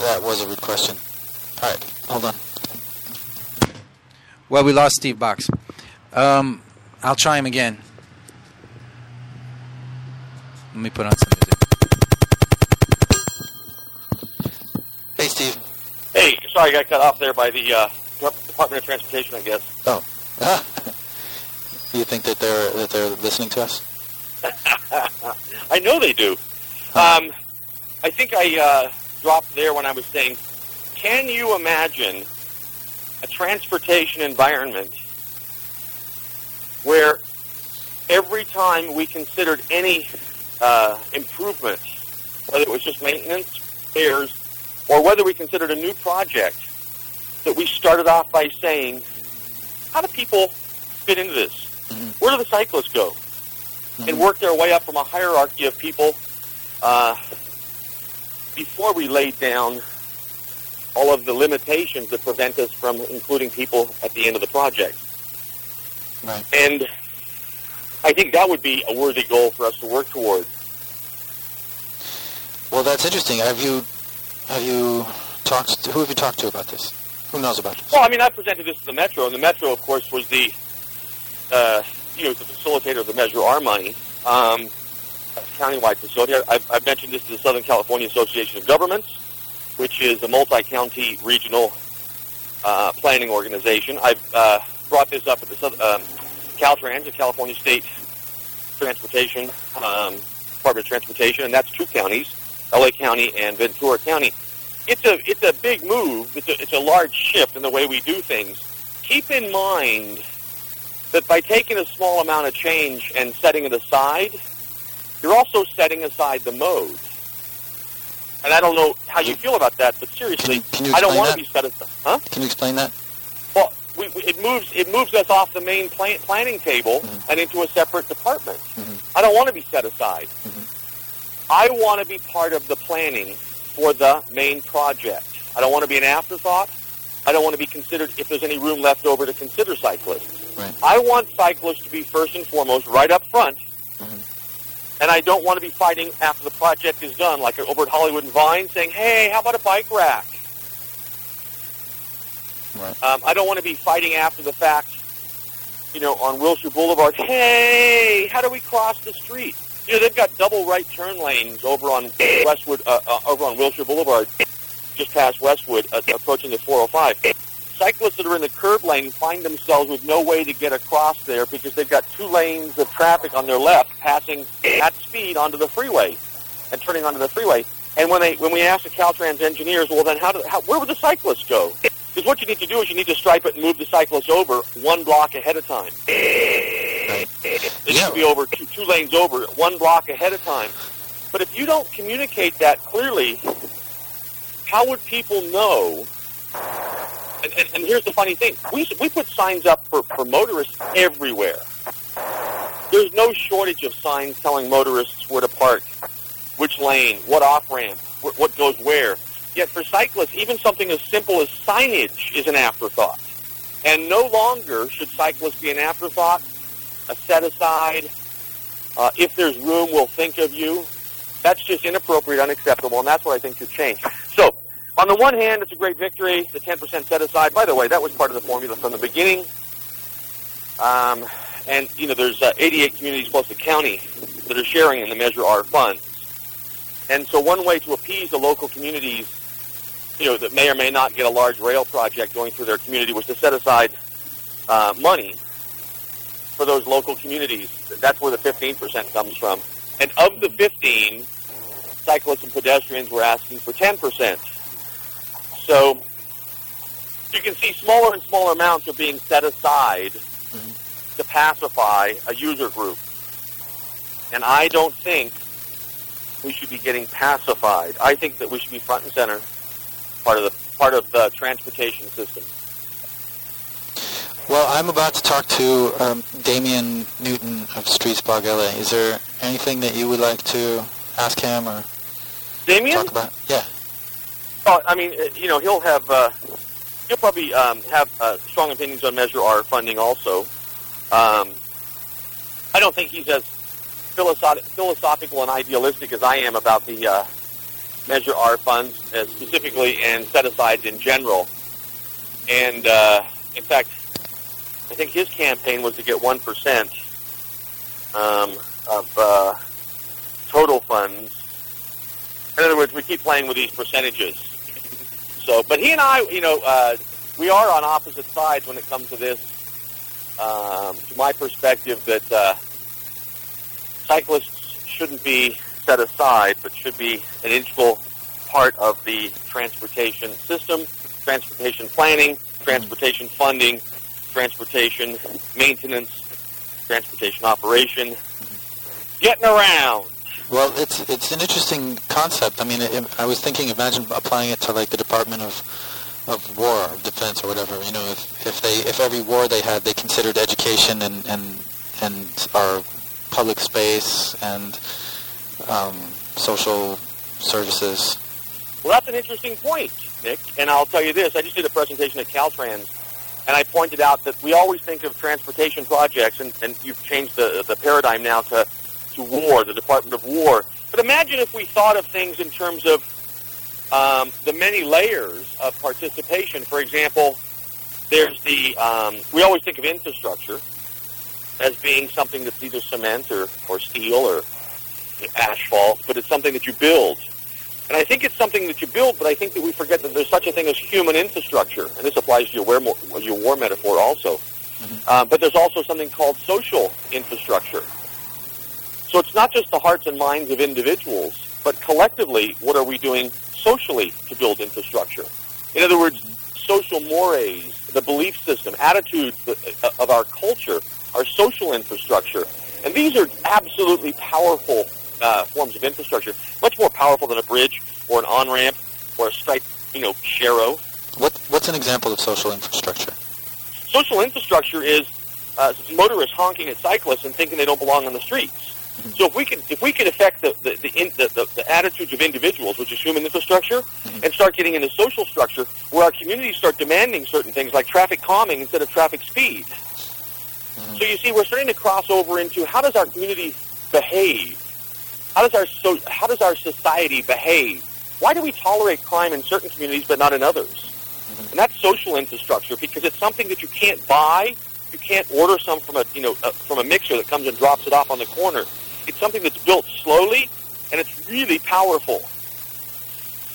That was a rude question. All right, hold on. Well, we lost Steve Box. Um, I'll try him again. Let me put on some music. Hey, Steve. Hey, sorry, I got cut off there by the uh, Department of Transportation, I guess. Oh. you think that they're that they're listening to us? I know they do. Um, I think I uh, dropped there when I was saying, can you imagine a transportation environment where every time we considered any uh, improvement, whether it was just maintenance, repairs, or whether we considered a new project, that we started off by saying, how do people fit into this? Where do the cyclists go? And work their way up from a hierarchy of people uh, before we laid down all of the limitations that prevent us from including people at the end of the project. Right. And I think that would be a worthy goal for us to work toward. Well, that's interesting. Have you have you talked? To, who have you talked to about this? Who knows about this? Well, I mean, I presented this to the Metro, and the Metro, of course, was the uh, you know the facilitator of the Measure R money. Um, countywide facility. I've, I've mentioned this to the Southern California Association of Governments, which is a multi-county regional uh, planning organization. I've uh, brought this up at the um, Caltrans, the California State Transportation um, Department of Transportation, and that's two counties. LA County and Ventura County. It's a it's a big move. It's a, it's a large shift in the way we do things. Keep in mind that by taking a small amount of change and setting it aside, you're also setting aside the mode. And I don't know how you feel about that, but seriously, Can you I don't want to be set aside. Huh? Can you explain that? Well, we, we, it moves it moves us off the main plan, planning table mm-hmm. and into a separate department. Mm-hmm. I don't want to be set aside. Mm-hmm. I want to be part of the planning for the main project. I don't want to be an afterthought. I don't want to be considered if there's any room left over to consider cyclists. Right. I want cyclists to be first and foremost right up front. And I don't want to be fighting after the project is done, like over at Hollywood and Vine, saying, "Hey, how about a bike rack?" Right. Um, I don't want to be fighting after the fact, you know, on Wilshire Boulevard. Hey, how do we cross the street? Know, they've got double right turn lanes over on Westwood, uh, uh, over on Wilshire Boulevard, just past Westwood, uh, approaching the 405. Cyclists that are in the curb lane find themselves with no way to get across there because they've got two lanes of traffic on their left passing at speed onto the freeway and turning onto the freeway. And when they when we ask the Caltrans engineers, well, then how do how, where would the cyclists go? Because what you need to do is you need to stripe it and move the cyclists over one block ahead of time. They need to be over two, two lanes over one block ahead of time. But if you don't communicate that clearly, how would people know? And, and, and here's the funny thing: we we put signs up for, for motorists everywhere. There's no shortage of signs telling motorists where to park, which lane, what off ramp, what, what goes where. Yet for cyclists, even something as simple as signage is an afterthought. And no longer should cyclists be an afterthought, a set aside. Uh, if there's room, we'll think of you. That's just inappropriate, unacceptable, and that's what I think should change. So, on the one hand, it's a great victory, the 10% set aside. By the way, that was part of the formula from the beginning. Um, and, you know, there's uh, 88 communities plus the county that are sharing in the Measure R funds. And so one way to appease the local communities, you know, that may or may not get a large rail project going through their community was to set aside uh, money for those local communities. That's where the 15% comes from. And of the 15, cyclists and pedestrians were asking for 10%. So you can see smaller and smaller amounts are being set aside mm-hmm. to pacify a user group. And I don't think we should be getting pacified. I think that we should be front and center, part of the part of the transportation system. Well, I'm about to talk to um, Damien Newton of Streetsblog LA. Is there anything that you would like to ask him or Damien? talk about? Yeah. Oh, I mean, uh, you know, he'll have uh, he'll probably um, have uh, strong opinions on Measure R funding also. Um, I don't think he's as philosoph- philosophical and idealistic as I am about the uh, Measure R funds, uh, specifically and set asides in general. And uh, in fact, I think his campaign was to get one percent um, of uh, total funds. In other words, we keep playing with these percentages. So, but he and I, you know, uh, we are on opposite sides when it comes to this. Um, to my perspective, that uh, cyclists shouldn't be set aside, but should be an integral part of the transportation system, transportation planning, transportation funding, transportation maintenance, transportation operation, getting around. Well, it's it's an interesting concept. I mean, it, I was thinking, imagine applying it to like the Department of of War, of Defense, or whatever. You know, if if they if every war they had, they considered education and and and our public space and um, social services. Well, that's an interesting point, Nick. And I'll tell you this: I just did a presentation at Caltrans, and I pointed out that we always think of transportation projects, and, and you've changed the the paradigm now to to war, the Department of War. But imagine if we thought of things in terms of um, the many layers of participation. For example, there's the um, we always think of infrastructure as being something that's either cement or, or steel or asphalt, but it's something that you build. And I think it's something that you build, but I think that we forget that there's such a thing as human infrastructure, and this applies to your war, your war metaphor also. Um, but there's also something called social infrastructure. So it's not just the hearts and minds of individuals, but collectively, what are we doing socially to build infrastructure? In other words, social mores, the belief system, attitudes uh, of our culture, our social infrastructure. And these are absolutely powerful uh, forms of infrastructure, much more powerful than a bridge or an on-ramp or a Stripe, you know, sharrow. What, what's an example of social infrastructure? Social infrastructure is uh, motorists honking at cyclists and thinking they don't belong on the streets. So if we can if we can affect the the, the, in, the, the, the attitudes of individuals, which is human infrastructure, and start getting into social structure, where our communities start demanding certain things like traffic calming instead of traffic speed. So you see, we're starting to cross over into how does our community behave? How does our so, how does our society behave? Why do we tolerate crime in certain communities but not in others? And that's social infrastructure because it's something that you can't buy. You can't order some from a you know uh, from a mixer that comes and drops it off on the corner. It's something that's built slowly, and it's really powerful.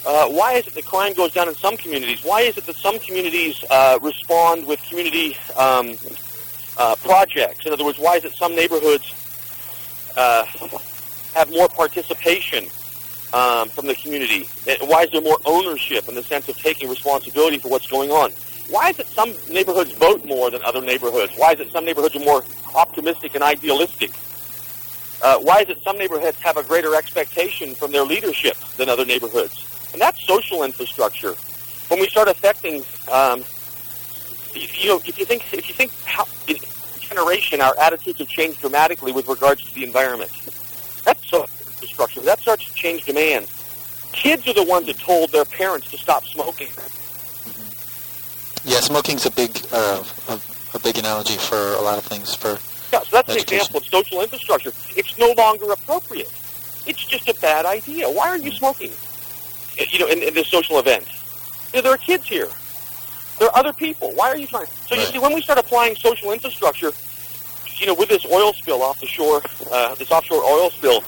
Uh, why is it that crime goes down in some communities? Why is it that some communities uh, respond with community um, uh, projects? In other words, why is it some neighborhoods uh, have more participation um, from the community? Why is there more ownership in the sense of taking responsibility for what's going on? Why is it some neighborhoods vote more than other neighborhoods? Why is it some neighborhoods are more optimistic and idealistic? Uh, why is it some neighborhoods have a greater expectation from their leadership than other neighborhoods? And that's social infrastructure. When we start affecting, um, you, you know, if you think if you think how in generation our attitudes have changed dramatically with regards to the environment, that's social infrastructure. That starts to change demands. Kids are the ones that told their parents to stop smoking. Yeah, smoking's a big uh, a, a big analogy for a lot of things. For Yeah, so that's an example of social infrastructure. It's no longer appropriate. It's just a bad idea. Why are you smoking? Uh, You know, in, in this social event. You know, there are kids here. There are other people. Why are you trying? So you see, when we start applying social infrastructure, you know, with this oil spill off the shore, uh, this offshore oil spill,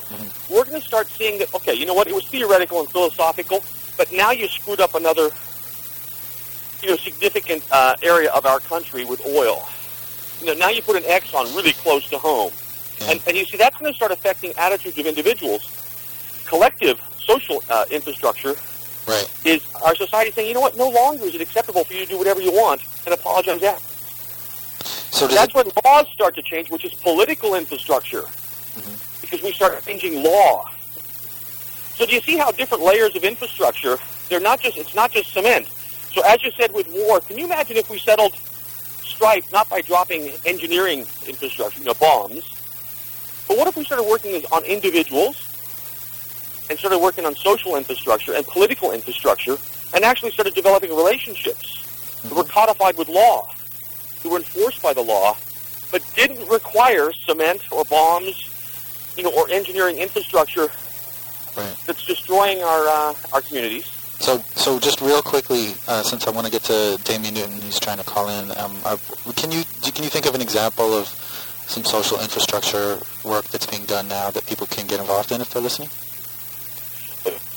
we're going to start seeing that. Okay, you know what? It was theoretical and philosophical, but now you screwed up another, you know, significant uh, area of our country with oil. You know, now you put an X on really close to home, and, and you see that's going to start affecting attitudes of individuals. Collective social uh, infrastructure right. is our society saying, you know what? No longer is it acceptable for you to do whatever you want and apologize after. So That's when laws start to change, which is political infrastructure, mm-hmm. because we start changing law. So do you see how different layers of infrastructure? They're not just. It's not just cement. So as you said with war, can you imagine if we settled strife not by dropping engineering infrastructure, you know, bombs, but what if we started working on individuals and started working on social infrastructure and political infrastructure, and actually started developing relationships that were mm-hmm. codified with law, that were enforced by the law, but didn't require cement or bombs, you know, or engineering infrastructure that's destroying our uh, our communities. So, so just real quickly, uh, since I want to get to Damien Newton, he's trying to call in. Um, uh, can you can you think of an example of some social infrastructure work that's being done now that people can get involved in if they're listening?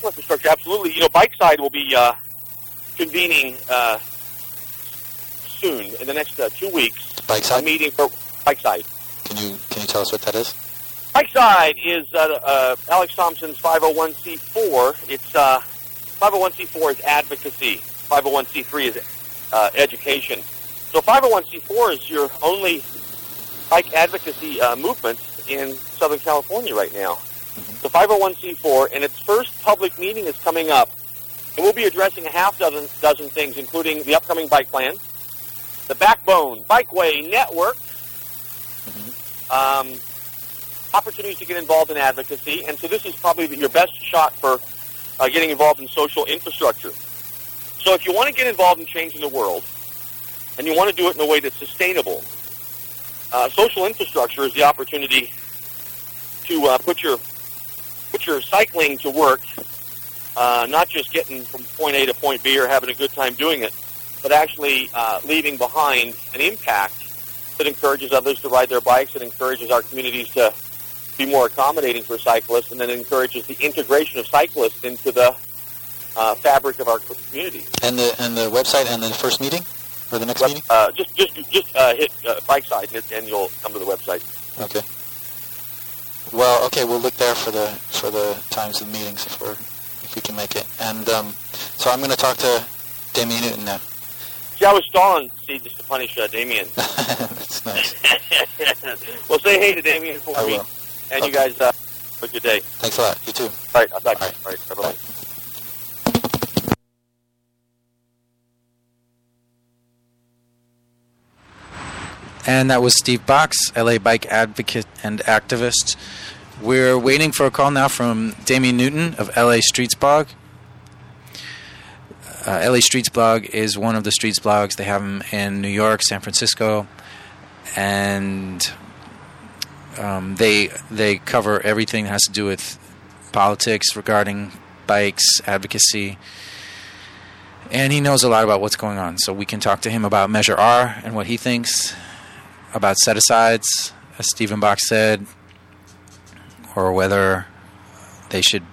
infrastructure, absolutely. You know, Bikeside will be uh, convening uh, soon in the next uh, two weeks. Bikeside? A meeting for Bikeside. Can you can you tell us what that is? Bikeside is uh, uh, Alex Thompson's 501c4. It's uh, 501c4 is advocacy. 501c3 is uh, education. So 501c4 is your only bike advocacy uh, movement in Southern California right now. The 501c4, and its first public meeting is coming up. And we'll be addressing a half dozen, dozen things, including the upcoming bike plan, the Backbone Bikeway Network, um, opportunities to get involved in advocacy. And so this is probably your best shot for uh, getting involved in social infrastructure. So if you want to get involved in changing the world, and you want to do it in a way that's sustainable, uh, social infrastructure is the opportunity to uh, put your put your cycling to work, uh, not just getting from point A to point B or having a good time doing it, but actually uh, leaving behind an impact that encourages others to ride their bikes, that encourages our communities to be more accommodating for cyclists, and then encourages the integration of cyclists into the uh, fabric of our community. And the and the website and the first meeting or the next meeting? Uh, just just just uh, hit uh, bike side and, and you'll come to the website. Okay. Well, okay, we'll look there for the for the times of meetings if we're if we can make it. And um, so I'm going to talk to Damien Newton now. Yeah, I was stalling, see, just to punish uh, Damien. That's nice. well, say hey to Damien for I me. will. And you guys, uh, have a good day. Thanks a lot. You too. All right, I'll talk to you. All right, bye-bye. And that was Steve Box, LA bike advocate and activist. We're waiting for a call now from Damien Newton of LA Streetsblog. Uh, LA Streetsblog is one of the streets blogs. They have them in New York, San Francisco, and um, they they cover everything that has to do with politics regarding bikes, advocacy, and he knows a lot about what's going on. So we can talk to him about Measure R and what he thinks about set asides, as Stephen Box said, or whether they should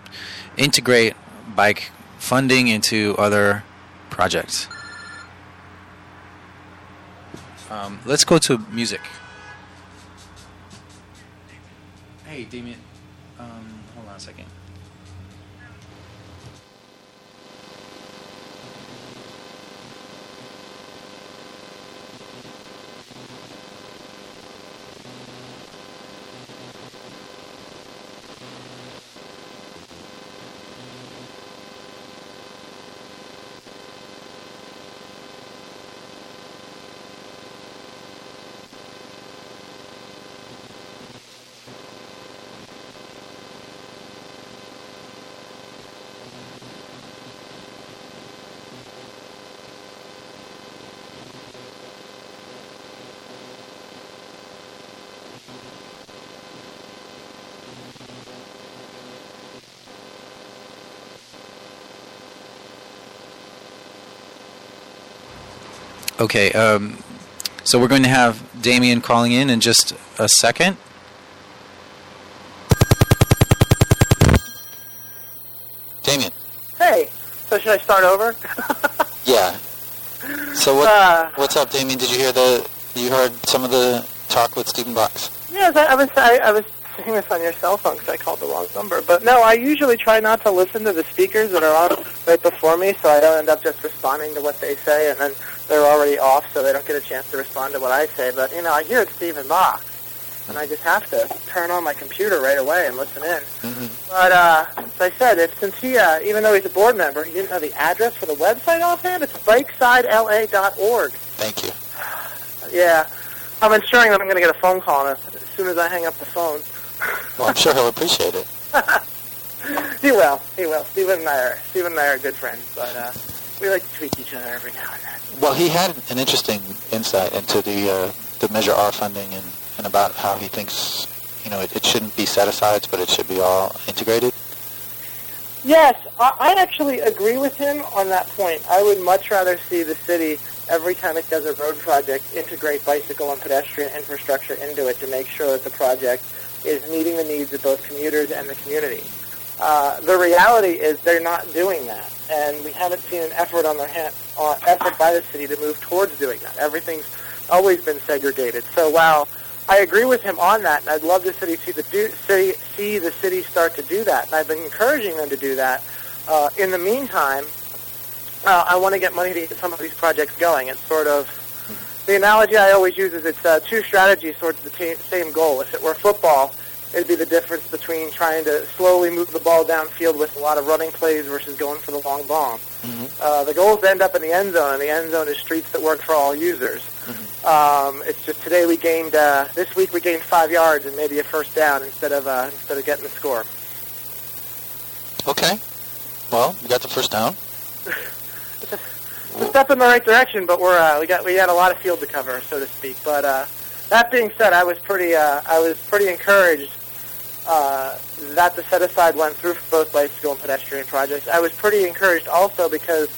integrate bike funding into other projects. Um, let's go to music. Hey, Damien. Okay, um, so we're going to have Damien calling in in just a second. Damien. Hey, so should I start over? Yeah. So what Uh. what's up, Damien? Did you hear the you heard some of the talk with Stephen Box? yes, I, I was I, I was saying this on your cell phone because I called the wrong number. But no, I usually try not to listen to the speakers that are on right before me, so I don't end up just responding to what they say, and then they're already off, so they don't get a chance to respond to what I say. But you know, I hear it's Stephen Box, and I just have to turn on my computer right away and listen in. But uh, as I said, if, since he, uh, even though he's a board member, he didn't know the address for the website offhand. It's bikesidela.org. Thank you. Yeah, I'm ensuring that I'm going to get a phone call as soon as I hang up the phone. Well, I'm sure he'll appreciate it. he will. He will. Stephen and I are Stephen and I are good friends, but uh, we like to tweak each other every now and then. Well, he had an interesting insight into the uh, the Measure R funding and, and about how he thinks you know it, it shouldn't be set aside, but it should be all integrated. Yes, I, actually agree with him on that point. I would much rather see the city every time it does a road project integrate bicycle and pedestrian infrastructure into it to make sure that the project is meeting the needs of both commuters and the community. Uh, the reality is they're not doing that, and we haven't seen an effort on their hand, uh, effort by the city to move towards doing that. Everything's always been segregated. So while I agree with him on that, and I'd love the city see the do, city see the city start to do that, and I've been encouraging them to do that. Uh, in the meantime, uh, I want to get money to get some of these projects going. It's sort of the analogy I always use is it's uh, two strategies towards the ta same goal. If it were football, it'd be the difference between trying to slowly move the ball downfield with a lot of running plays versus going for the long bomb. Uh, the goals end up in the end zone, and the end zone is streets that work for all users. Um, it's just today we gained uh, this week we gained five yards and maybe a first down instead of uh, instead of getting the score. Okay. Well, we got the first down. It's a step in the right direction, but we're uh, we got we had a lot of field to cover, so to speak. But uh, that being said, I was pretty uh, I was pretty encouraged uh, that the set aside went through for both bicycle and pedestrian projects. I was pretty encouraged also because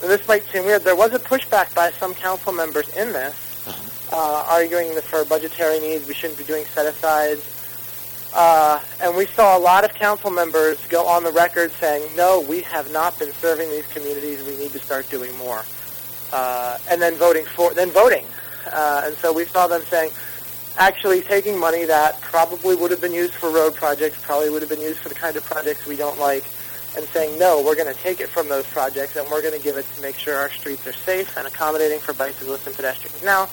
this might seem weird. There was a pushback by some council members in this, uh, arguing that for budgetary needs we shouldn't be doing set asides. Uh, and we saw a lot of council members go on the record saying, no, we have not been serving these communities. We need to start doing more. Uh, and then voting for, then voting. Uh, and so we saw them saying, actually taking money that probably would have been used for road projects, probably would have been used for the kind of projects we don't like, and saying, no, we're going to take it from those projects and we're going to give it to make sure our streets are safe and accommodating for bicyclists and pedestrians. Now,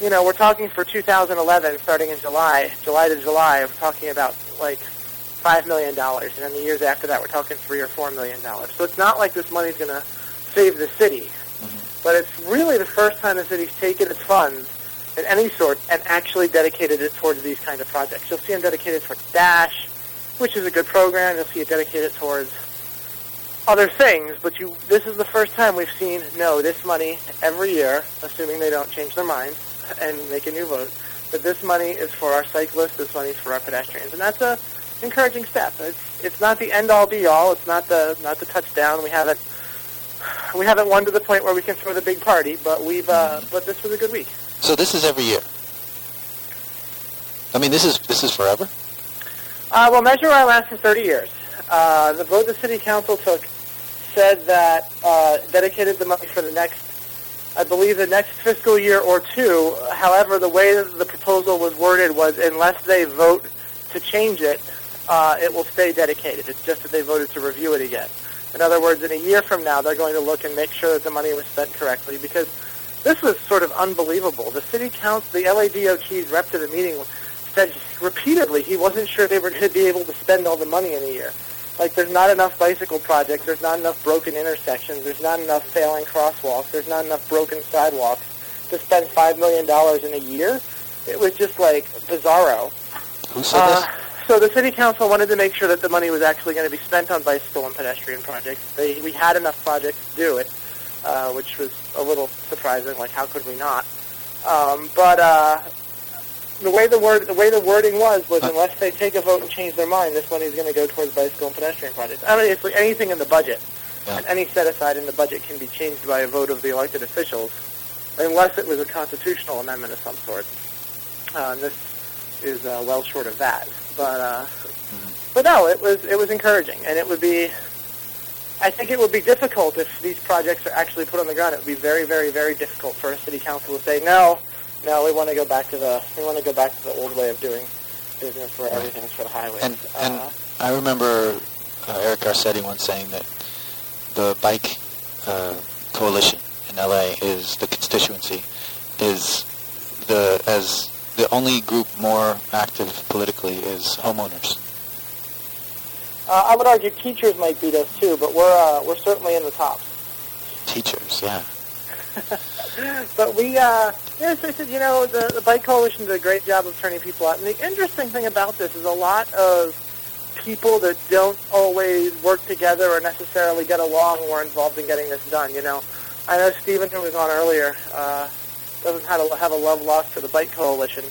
you know, we're talking for 2011, starting in July, July to July, we're talking about like $5 million. And then the years after that, we're talking 3 or $4 million. So it's not like this money's going to save the city. Mm-hmm. But it's really the first time the city's taken its funds in any sort and actually dedicated it towards these kind of projects. You'll see them dedicated towards Dash, which is a good program. You'll see it dedicated towards other things, but you this is the first time we've seen no, this money every year, assuming they don't change their minds and make a new vote, that this money is for our cyclists, this money is for our pedestrians. And that's a encouraging step. It's it's not the end all be all, it's not the not the touchdown. We haven't we haven't won to the point where we can throw the big party, but we've uh, but this was a good week. So this is every year. I mean, this is this is forever. Uh, well, Measure lasts for 30 years. Uh, the vote the city council took said that uh, dedicated the money for the next, I believe, the next fiscal year or two. However, the way that the proposal was worded was unless they vote to change it, uh, it will stay dedicated. It's just that they voted to review it again. In other words, in a year from now, they're going to look and make sure that the money was spent correctly because this was sort of unbelievable. The city council, the LADOT's rep to the meeting said repeatedly he wasn't sure they were going to be able to spend all the money in a year. Like there's not enough bicycle projects, there's not enough broken intersections, there's not enough failing crosswalks, there's not enough broken sidewalks to spend five million dollars in a year. It was just like bizarro. Who said Uh, so the city council wanted to make sure that the money was actually going to be spent on bicycle and pedestrian projects. They, we had enough projects to do it, uh, which was a little surprising. Like, how could we not? Um, but uh, the way the word, the way the wording was, was unless they take a vote and change their mind, this money is going to go towards bicycle and pedestrian projects. I mean, it's like anything in the budget, and any set aside in the budget can be changed by a vote of the elected officials, unless it was a constitutional amendment of some sort. Uh, and this is uh, well short of that. But uh, but no, it was it was encouraging, and it would be. I think it would be difficult if these projects are actually put on the ground. It would be very, very, very difficult for a city council to say no, no. We want to go back to the we want to go back to the old way of doing business where everything's for the highways. And and uh, I remember uh, Eric Garcetti once saying that the bike uh, coalition in LA is the constituency is the as the only group more active politically is homeowners. Uh, I would argue teachers might beat us too, but we're uh, we're certainly in the top. Teachers, yeah. but we, uh, yes, I said, you know, the, the Bike Coalition did a great job of turning people out. And the interesting thing about this is a lot of people that don't always work together or necessarily get along were involved in getting this done. You know, I know Stephen, who was on earlier, uh, doesn't have a, have a love lost for the Bike Coalition.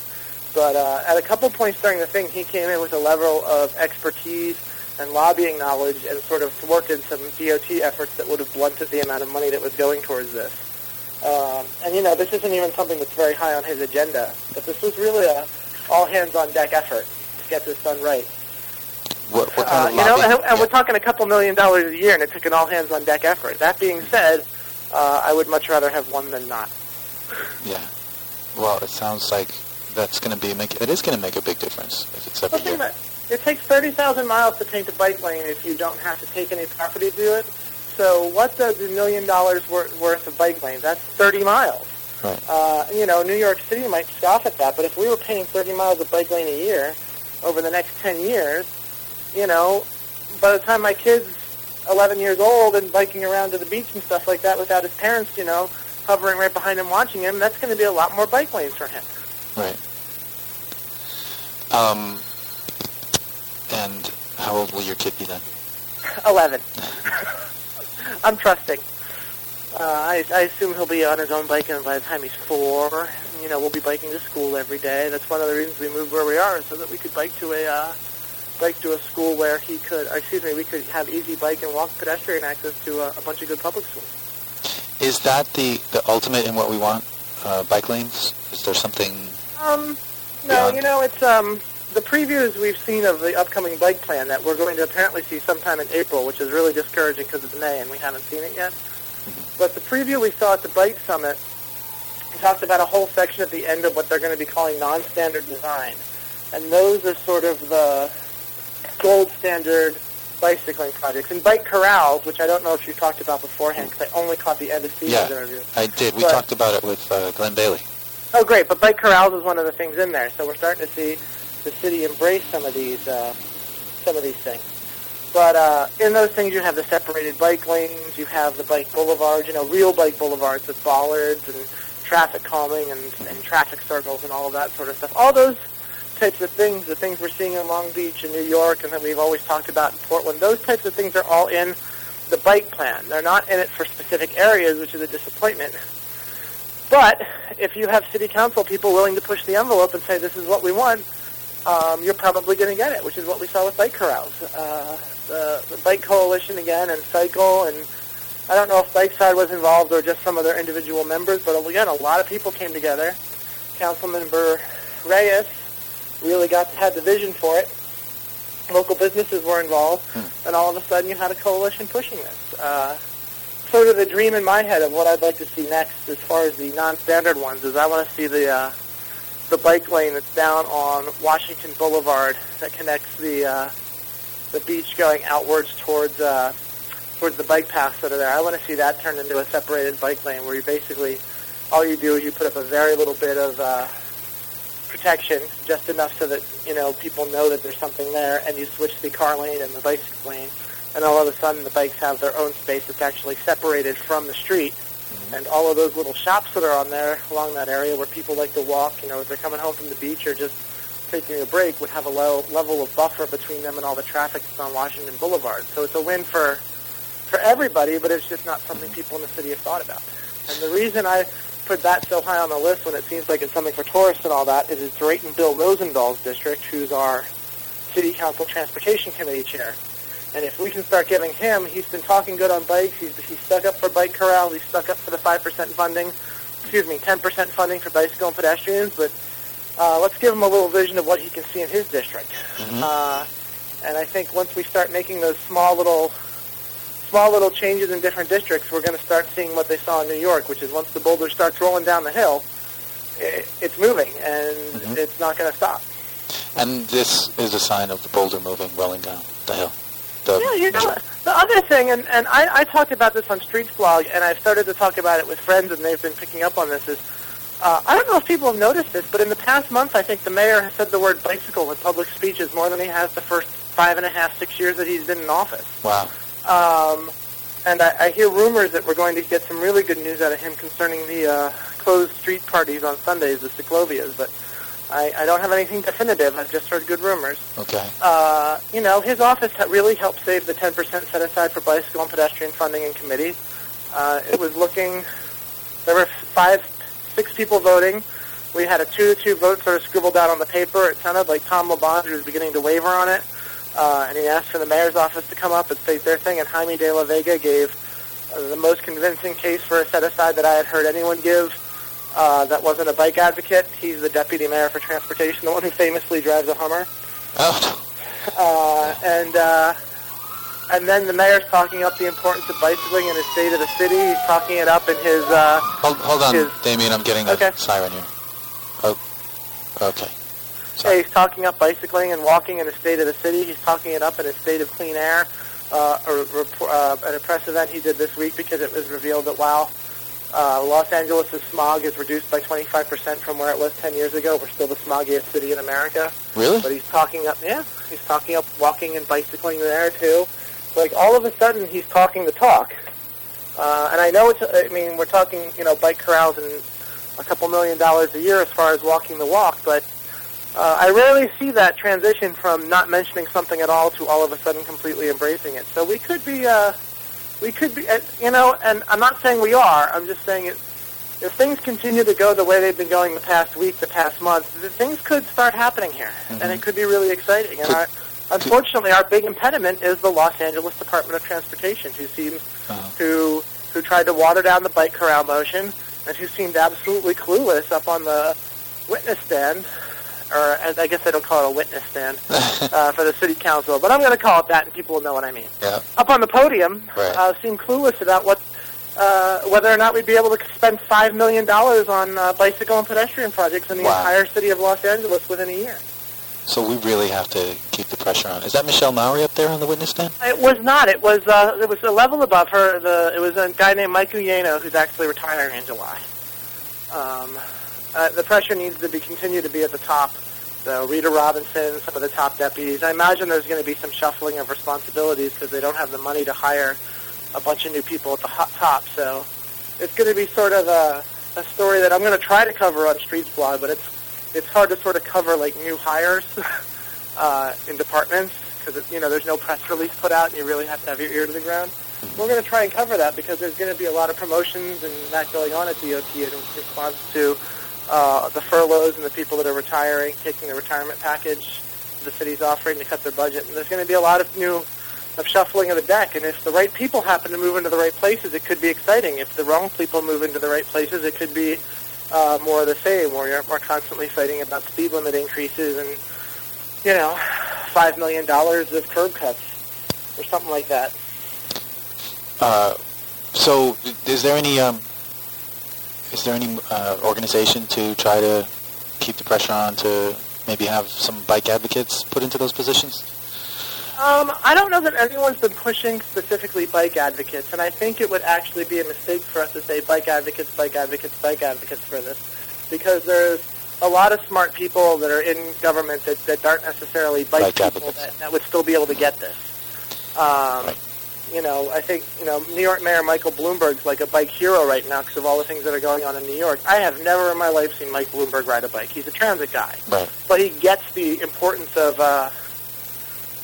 But uh, at a couple points during the thing, he came in with a level of expertise and lobbying knowledge and sort of thwarted some DOT efforts that would have blunted the amount of money that was going towards this. Um, and you know, this isn't even something that's very high on his agenda, but this was really a all hands on deck effort to get this done right. What, what Uh, kind of you know, and, and we're talking a couple million dollars a year, and it took an all hands on deck effort. That being said, uh, I would much rather have one than not. Yeah. Well, it sounds like that's going to be make it is going to make a big difference if it's every Well, year. It. Takes 30,000 miles to paint a bike lane if you don't have to take any property to do it. So what does a million dollars wor- worth of bike lanes? That's 30 miles. Right. Uh, you know, New York City might scoff at that, but if we were painting 30 miles of bike lane a year over the next 10 years, you know, by the time my kid's 11 years old and biking around to the beach and stuff like that without his parents, you know, hovering right behind him watching him, that's going to be a lot more bike lanes for him. Right. Um. And how old will your kid be then? 11. I'm trusting. Uh, I, I assume he'll be on his own biking by the time he's four. You know, we'll be biking to school every day. That's one of the reasons we moved where we are, so that we could bike to a uh, bike to a school where he could. uh, Excuse me, we could have easy bike and walk pedestrian access to a, a bunch of good public schools. Is that the the ultimate in what we want? Uh, bike lanes? Is there something? Um, no, you know, it's um, the previews we've seen of the upcoming bike plan that we're going to apparently see sometime in April, which is really discouraging because it's May and we haven't seen it yet. But the preview we saw at the Bike Summit talked about a whole section at the end of what they're going to be calling non-standard design, and those are sort of the gold standard bicycling projects. And bike corrals, which I don't know if you talked about beforehand, because I only caught the end of Stephen's Yeah, interview. I did. We But- talked about it with uh, Glenn Bailey. Oh, great! But bike corrals is one of the things in there, so we're starting to see the city embrace some of these uh, some of these things. But uh, in those things, you have the separated bike lanes, you have the bike boulevards, you know, real bike boulevards with bollards and traffic calming and, and traffic circles and all of that sort of stuff. All those types of things, the things we're seeing in Long Beach and New York, and that we've always talked about in Portland, those types of things are all in the bike plan. They're not in it for specific areas, which is a disappointment. But if you have city council people willing to push the envelope and say this is what we want, um, you're probably going to get it, which is what we saw with bike corrals. Uh, the, the bike coalition again, and cycle, and I don't know if Bike Side was involved or just some of their individual members, but again, a lot of people came together. Councilmember Reyes really got had the vision for it. Local businesses were involved, and all of a sudden you had a coalition pushing this. Uh, sort of the dream in my head of what I'd like to see next, as far as the non-standard ones, is I want to see the uh, the bike lane that's down on Washington Boulevard that connects the uh, the beach going outwards towards uh, towards the bike paths that are there. I want to see that turned into a separated bike lane where you basically all you do is you put up a very little bit of uh, protection, just enough so that you know people know that there's something there, and you switch the car lane and the bicycle lane, and all of a sudden the bikes have their own space that's actually separated from the street. And all of those little shops that are on there along that area where people like to walk, you know, if they're coming home from the beach or just taking a break, would have a low level of buffer between them and all the traffic that's on Washington Boulevard. So it's a win for for everybody, but it's just not something people in the city have thought about. And the reason I put that so high on the list when it seems like it's something for tourists and all that is it's right in Bill Rosendahl's district, who's our city council transportation committee chair. And if we can start giving him, he's been talking good on bikes. He's, he's stuck up for bike corrals. He's stuck up for the 5% funding, excuse me, 10% funding for bicycle and pedestrians. But uh, let's give him a little vision of what he can see in his district. Uh, and I think once we start making those small little small little changes in different districts, we're going to start seeing what they saw in New York, which is once the boulder starts rolling down the hill, it, it's moving and it's not going to stop. And this is a sign of the boulder moving, rolling down the hill. The, Yeah, you know, the other thing, and, and I, I talked about this on Streetsblog, and I've started to talk about it with friends, and they've been picking up on this, is uh, I don't know if people have noticed this, but in the past month, I think the mayor has said the word bicycle in public speeches more than he has the first five and a half, six years that he's been in office. Wow. Um, and I, I hear rumors that we're going to get some really good news out of him concerning the uh, closed street parties on Sundays, the Ciclovias, but I, I don't have anything definitive. I've just heard good rumors. Okay. Uh, you know, his office really helped save the 10% set aside for bicycle and pedestrian funding in committee. Uh, it was looking, there were five, six people voting. We had a two-to-two vote sort of scribbled out on the paper. It sounded like Tom LaBonge was beginning to waver on it. Uh, and he asked for the mayor's office to come up and state their thing. And Jaime de la Vega gave uh, the most convincing case for a set-aside that I had heard anyone give uh, that wasn't a bike advocate. He's the deputy mayor for transportation, the one who famously drives a Hummer. Oh. Uh, and uh, and then the mayor's talking up the importance of bicycling in his state of the city. He's talking it up in his. Uh, Hold, hold on, his, Damien. I'm getting a Okay. siren here. Oh. Okay. Yeah, he's talking up bicycling and walking in the state of the city. He's talking it up in a state of clean air. Uh, a, uh, at a press event he did this week because it was revealed that while uh, Los Angeles' smog is reduced by 25% from where it was 10 years ago, we're still the smoggiest city in America. Really? But he's talking up, yeah, he's talking up walking and bicycling there too. Like all of a sudden he's talking the talk. Uh, and I know it's, I mean, we're talking, you know, bike corrals and a couple million dollars a year as far as walking the walk, but uh, I rarely see that transition from not mentioning something at all to all of a sudden completely embracing it. So we could be, uh, we could be, uh, you know, and I'm not saying we are. I'm just saying it. If things continue to go the way they've been going the past week, the past month, th- things could start happening here, and it could be really exciting. And our, unfortunately, our big impediment is the Los Angeles Department of Transportation, who seems who who tried to water down the bike corral motion, and who seemed absolutely clueless up on the witness stand or I guess they don't call it a witness stand uh, for the city council, but I'm going to call it that, and people will know what I mean. Yeah. Up on the podium, Right. uh, seemed clueless about what uh, whether or not we'd be able to spend five million dollars on uh, bicycle and pedestrian projects in the Wow. entire city of Los Angeles within a year. So we really have to keep the pressure on. Is that Michelle Mowery up there on the witness stand? It was not. It was. Uh, it was a level above her. The it was a guy named Mike Uyeno who's actually retiring in July. Um, uh, the pressure needs to be continue to be at the top. So Rita Robinson, some of the top deputies. I imagine there's going to be some shuffling of responsibilities because they don't have the money to hire a bunch of new people at the top. So it's going to be sort of a, a story that I'm going to try to cover on Streetsblog, but it's it's hard to sort of cover like new hires uh, in departments because you know there's no press release put out, and you really have to have your ear to the ground. We're going to try and cover that because there's going to be a lot of promotions and that going on at DOT in response to uh, the furloughs and the people that are retiring, taking the retirement package the city's offering to cut their budget. And there's going to be a lot of new of shuffling of the deck. And if the right people happen to move into the right places, it could be exciting. If the wrong people move into the right places, it could be uh, more of the same, where you're, we're constantly fighting about speed limit increases and, you know, $5 million of curb cuts or something like that. Uh, so is there any um, is there any uh, organization to try to keep the pressure on to maybe have some bike advocates put into those positions? Um, I don't know that anyone's been pushing specifically bike advocates, and I think it would actually be a mistake for us to say bike advocates, bike advocates, bike advocates for this, because there's a lot of smart people that are in government that, that aren't necessarily bike, Bike people advocates. that, that would still be able to get this. Um, You know, I think you know New York Mayor Michael Bloomberg's like a bike hero right now because of all the things that are going on in New York. I have never in my life seen Mike Bloomberg ride a bike. He's a transit guy Right. but he gets the importance of uh,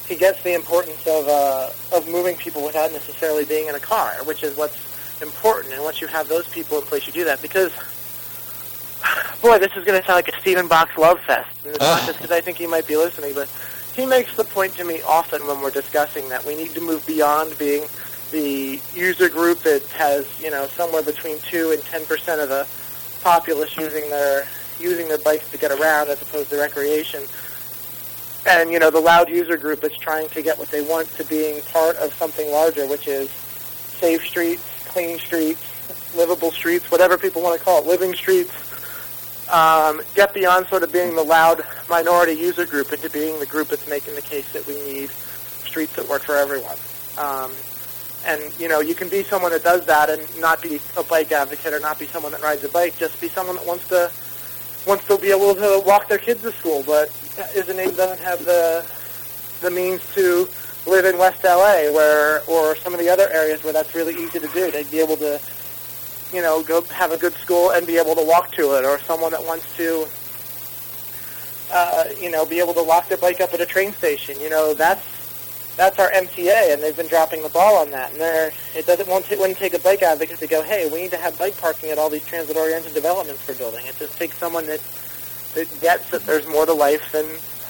he gets the importance of uh, of moving people without necessarily being in a car, which is what's important. And once you have those people in place, you do that because. Boy, this is going to sound like a Stephen Box love fest. And it's not just because I think he might be listening, but he makes the point to me often when we're discussing that we need to move beyond being the user group that has, you know, somewhere between two and ten percent of the populace using their using their bikes to get around as opposed to recreation. And you know, the loud user group is trying to get what they want to being part of something larger, which is safe streets, clean streets, livable streets, whatever people want to call it, living streets. Um, get beyond sort of being the loud minority user group into being the group that's making the case that we need streets that work for everyone. Um, and you know, you can be someone that does that and not be a bike advocate or not be someone that rides a bike. Just be someone that wants to wants to be able to walk their kids to school, but isn't doesn't have the the means to live in West LA, where or some of the other areas where that's really easy to do. They'd be able to, you know, go have a good school and be able to walk to it, or someone that wants to. Uh, you know, be able to lock their bike up at a train station. You know, that's that's our MTA, and they've been dropping the ball on that. And they're, it doesn't won't ta- wouldn't take a bike advocate to go, hey, we need to have bike parking at all these transit-oriented developments we're building. It just takes someone that that gets that there's more to life than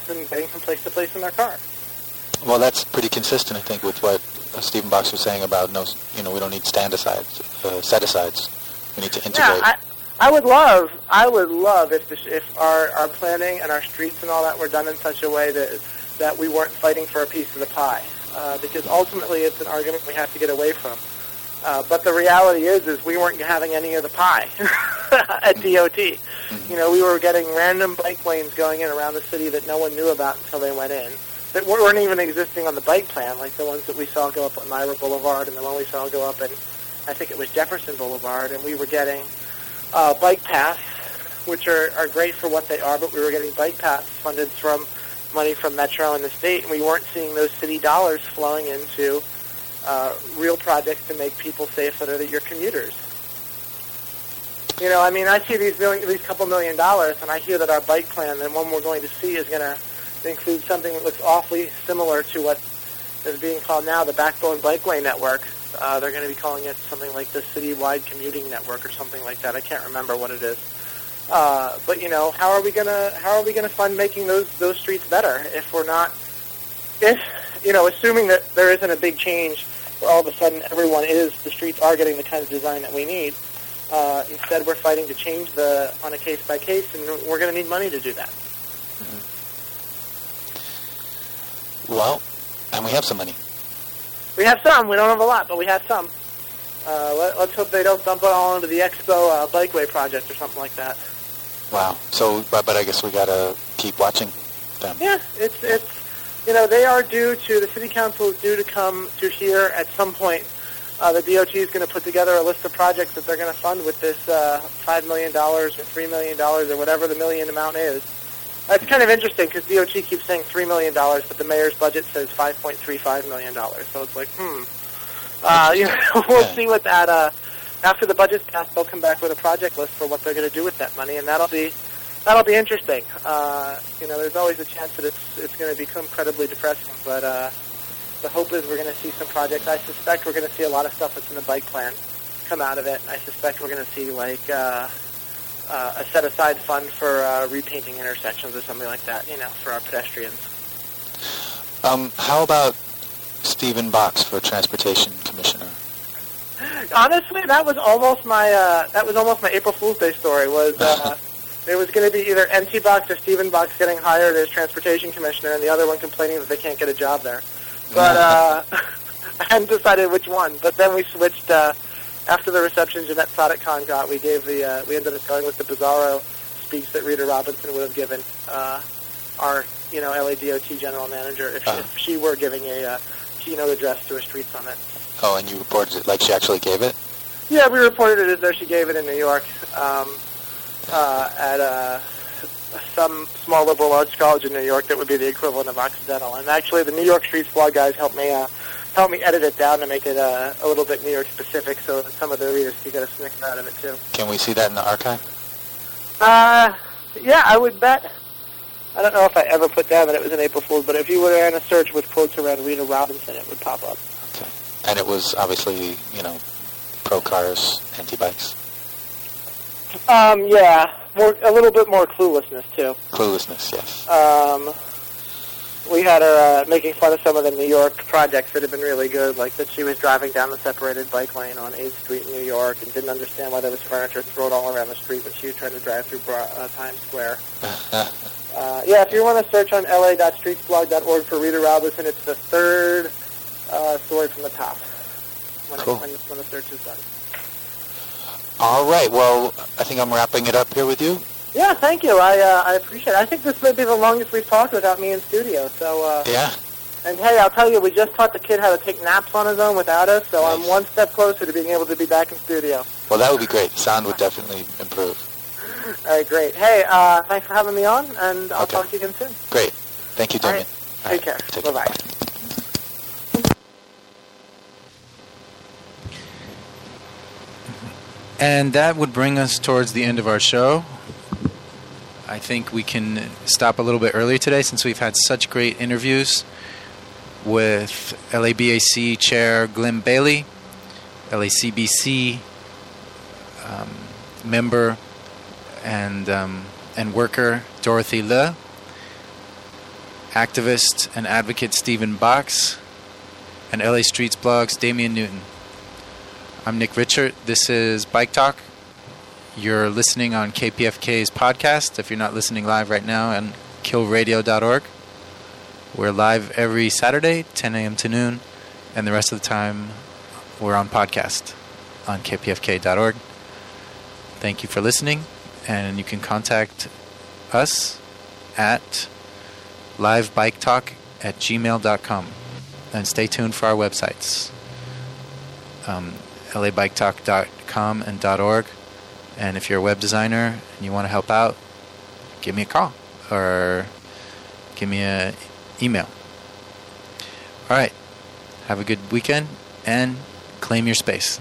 than getting from place to place in their car. Well, that's pretty consistent, I think, with what Stephen Box was saying about no, you know, we don't need stand asides, uh, set asides. We need to integrate. Yeah, I, I would love, I would love if the, if our our planning and our streets and all that were done in such a way that that we weren't fighting for a piece of the pie, uh, because ultimately it's an argument we have to get away from. Uh, but the reality is, is we weren't having any of the pie at DOT. You know, we were getting random bike lanes going in around the city that no one knew about until they went in. That weren't even existing on the bike plan, like the ones that we saw go up on Myra Boulevard and the one we saw go up in, I think it was Jefferson Boulevard, and we were getting uh, bike paths, which are, are great for what they are, but we were getting bike paths funded from money from Metro and the state, and we weren't seeing those city dollars flowing into uh, real projects to make people safer that are your commuters. You know, I mean, I see these million, these couple million dollars, and I hear that our bike plan, the one we're going to see, is going to include something that looks awfully similar to what is being called now the Backbone Bikeway Network. Uh, they're going to be calling it something like the Citywide Commuting Network or something like that. I can't remember what it is. Uh, but you know, how are we gonna how are we gonna fund making those those streets better if we're not if you know assuming that there isn't a big change where all of a sudden everyone is the streets are getting the kind of design that we need. Uh, instead, we're fighting to change the on a case by case, and we're going to need money to do that. Well, and we have some money. We have some. We don't have a lot, but we have some. Uh, let, let's hope they don't dump it all into the Expo uh, Bikeway project or something like that. Wow. So, but, but I guess we gotta keep watching them. Yeah, it's it's you know they are due to the city council is due to come to here at some point. Uh, the DOT is going to put together a list of projects that they're going to fund with this uh, five million dollars or three million dollars or whatever the million amount is. It's kind of interesting because DOT keeps saying three million dollars, but the mayor's budget says five point three five million dollars. So it's like, hmm. Uh, you know, we'll see what that. Uh, after the budget's passed, they'll come back with a project list for what they're going to do with that money, and that'll be that'll be interesting. Uh, you know, there's always a chance that it's it's going to become incredibly depressing, but uh, the hope is we're going to see some projects. I suspect we're going to see a lot of stuff that's in the bike plan come out of it. I suspect we're going to see like uh, uh, a set aside fund for uh, repainting intersections or something like that. You know, for our pedestrians. Um, how about Stephen Box for Transportation Commissioner? Honestly, that was almost my uh, that was almost my April Fool's Day story. Was uh, there was going to be either Enci Box or Stephen Box getting hired as transportation commissioner, and the other one complaining that they can't get a job there. But uh, I hadn't decided which one. But then we switched uh, after the reception Jeanette Sadiq got. We gave the uh, we ended up going with the Bizarro speech that Rita Robinson would have given uh, our you know LADOT general manager if, Uh. if she were giving a uh, keynote address to a street summit. Oh, and you reported it like she actually gave it? Yeah, we reported it as though she gave it in New York um, uh, at uh, some small liberal arts college in New York that would be the equivalent of Occidental. And actually, the New York Streetsblog guys helped me uh, helped me edit it down to make it uh, a little bit New York specific, so that some of the readers could get a snicker out of it too. Can we see that in the archive? Uh, yeah, I would bet. I don't know if I ever put down that it was an April Fool's, but if you were to run a search with quotes around Rita Robinson, it would pop up. Okay, And it was obviously, you know, pro cars, anti bikes. Um, yeah, more a little bit more cluelessness too. Cluelessness, yes. Um, we had her uh, making fun of some of the New York projects that have been really good, like that she was driving down the separated bike lane on 8th Street in New York and didn't understand why there was furniture thrown all around the street when she was trying to drive through Bro- uh, Times Square. Uh, yeah, if you want to search on la.streetsblog.org for Rita Robinson, it's the third uh, story from the top when, Cool. it, when, when the search is done. All right, well, I think I'm wrapping it up here with you. Yeah, thank you. I uh, I appreciate it. I think this may be the longest we've talked without me in studio. So, uh, Yeah. and hey, I'll tell you, we just taught the kid how to take naps on his own without us, so I'm one step closer to being able to be back in studio. Well, that would be great. Sound would definitely improve. All right, great. Hey, uh, thanks for having me on, and I'll talk to you again soon. Great. Thank you, All Damien. right. Take care. Bye bye. And that would bring us towards the end of our show. I think we can stop a little bit earlier today since we've had such great interviews with LABAC Chair Glenn Bailey, LACBC um, member and um, and worker Dorothy Le, activist and advocate Stephen Box, and LA Streets Blog's Damien Newton. I'm Nick Richard. This is Bike Talk. You're listening on KPFK's podcast. If you're not listening live right now, on killradio.org. We're live every Saturday, 10 a.m. to noon, and the rest of the time we're on podcast on kpfk.org. Thank you for listening, and you can contact us at livebiketalk at gmail.com. And stay tuned for our websites. Um, labiketalk.com and .org. And if you're a web designer and you want to help out, give me a call or give me an email. All right. Have a good weekend and claim your space.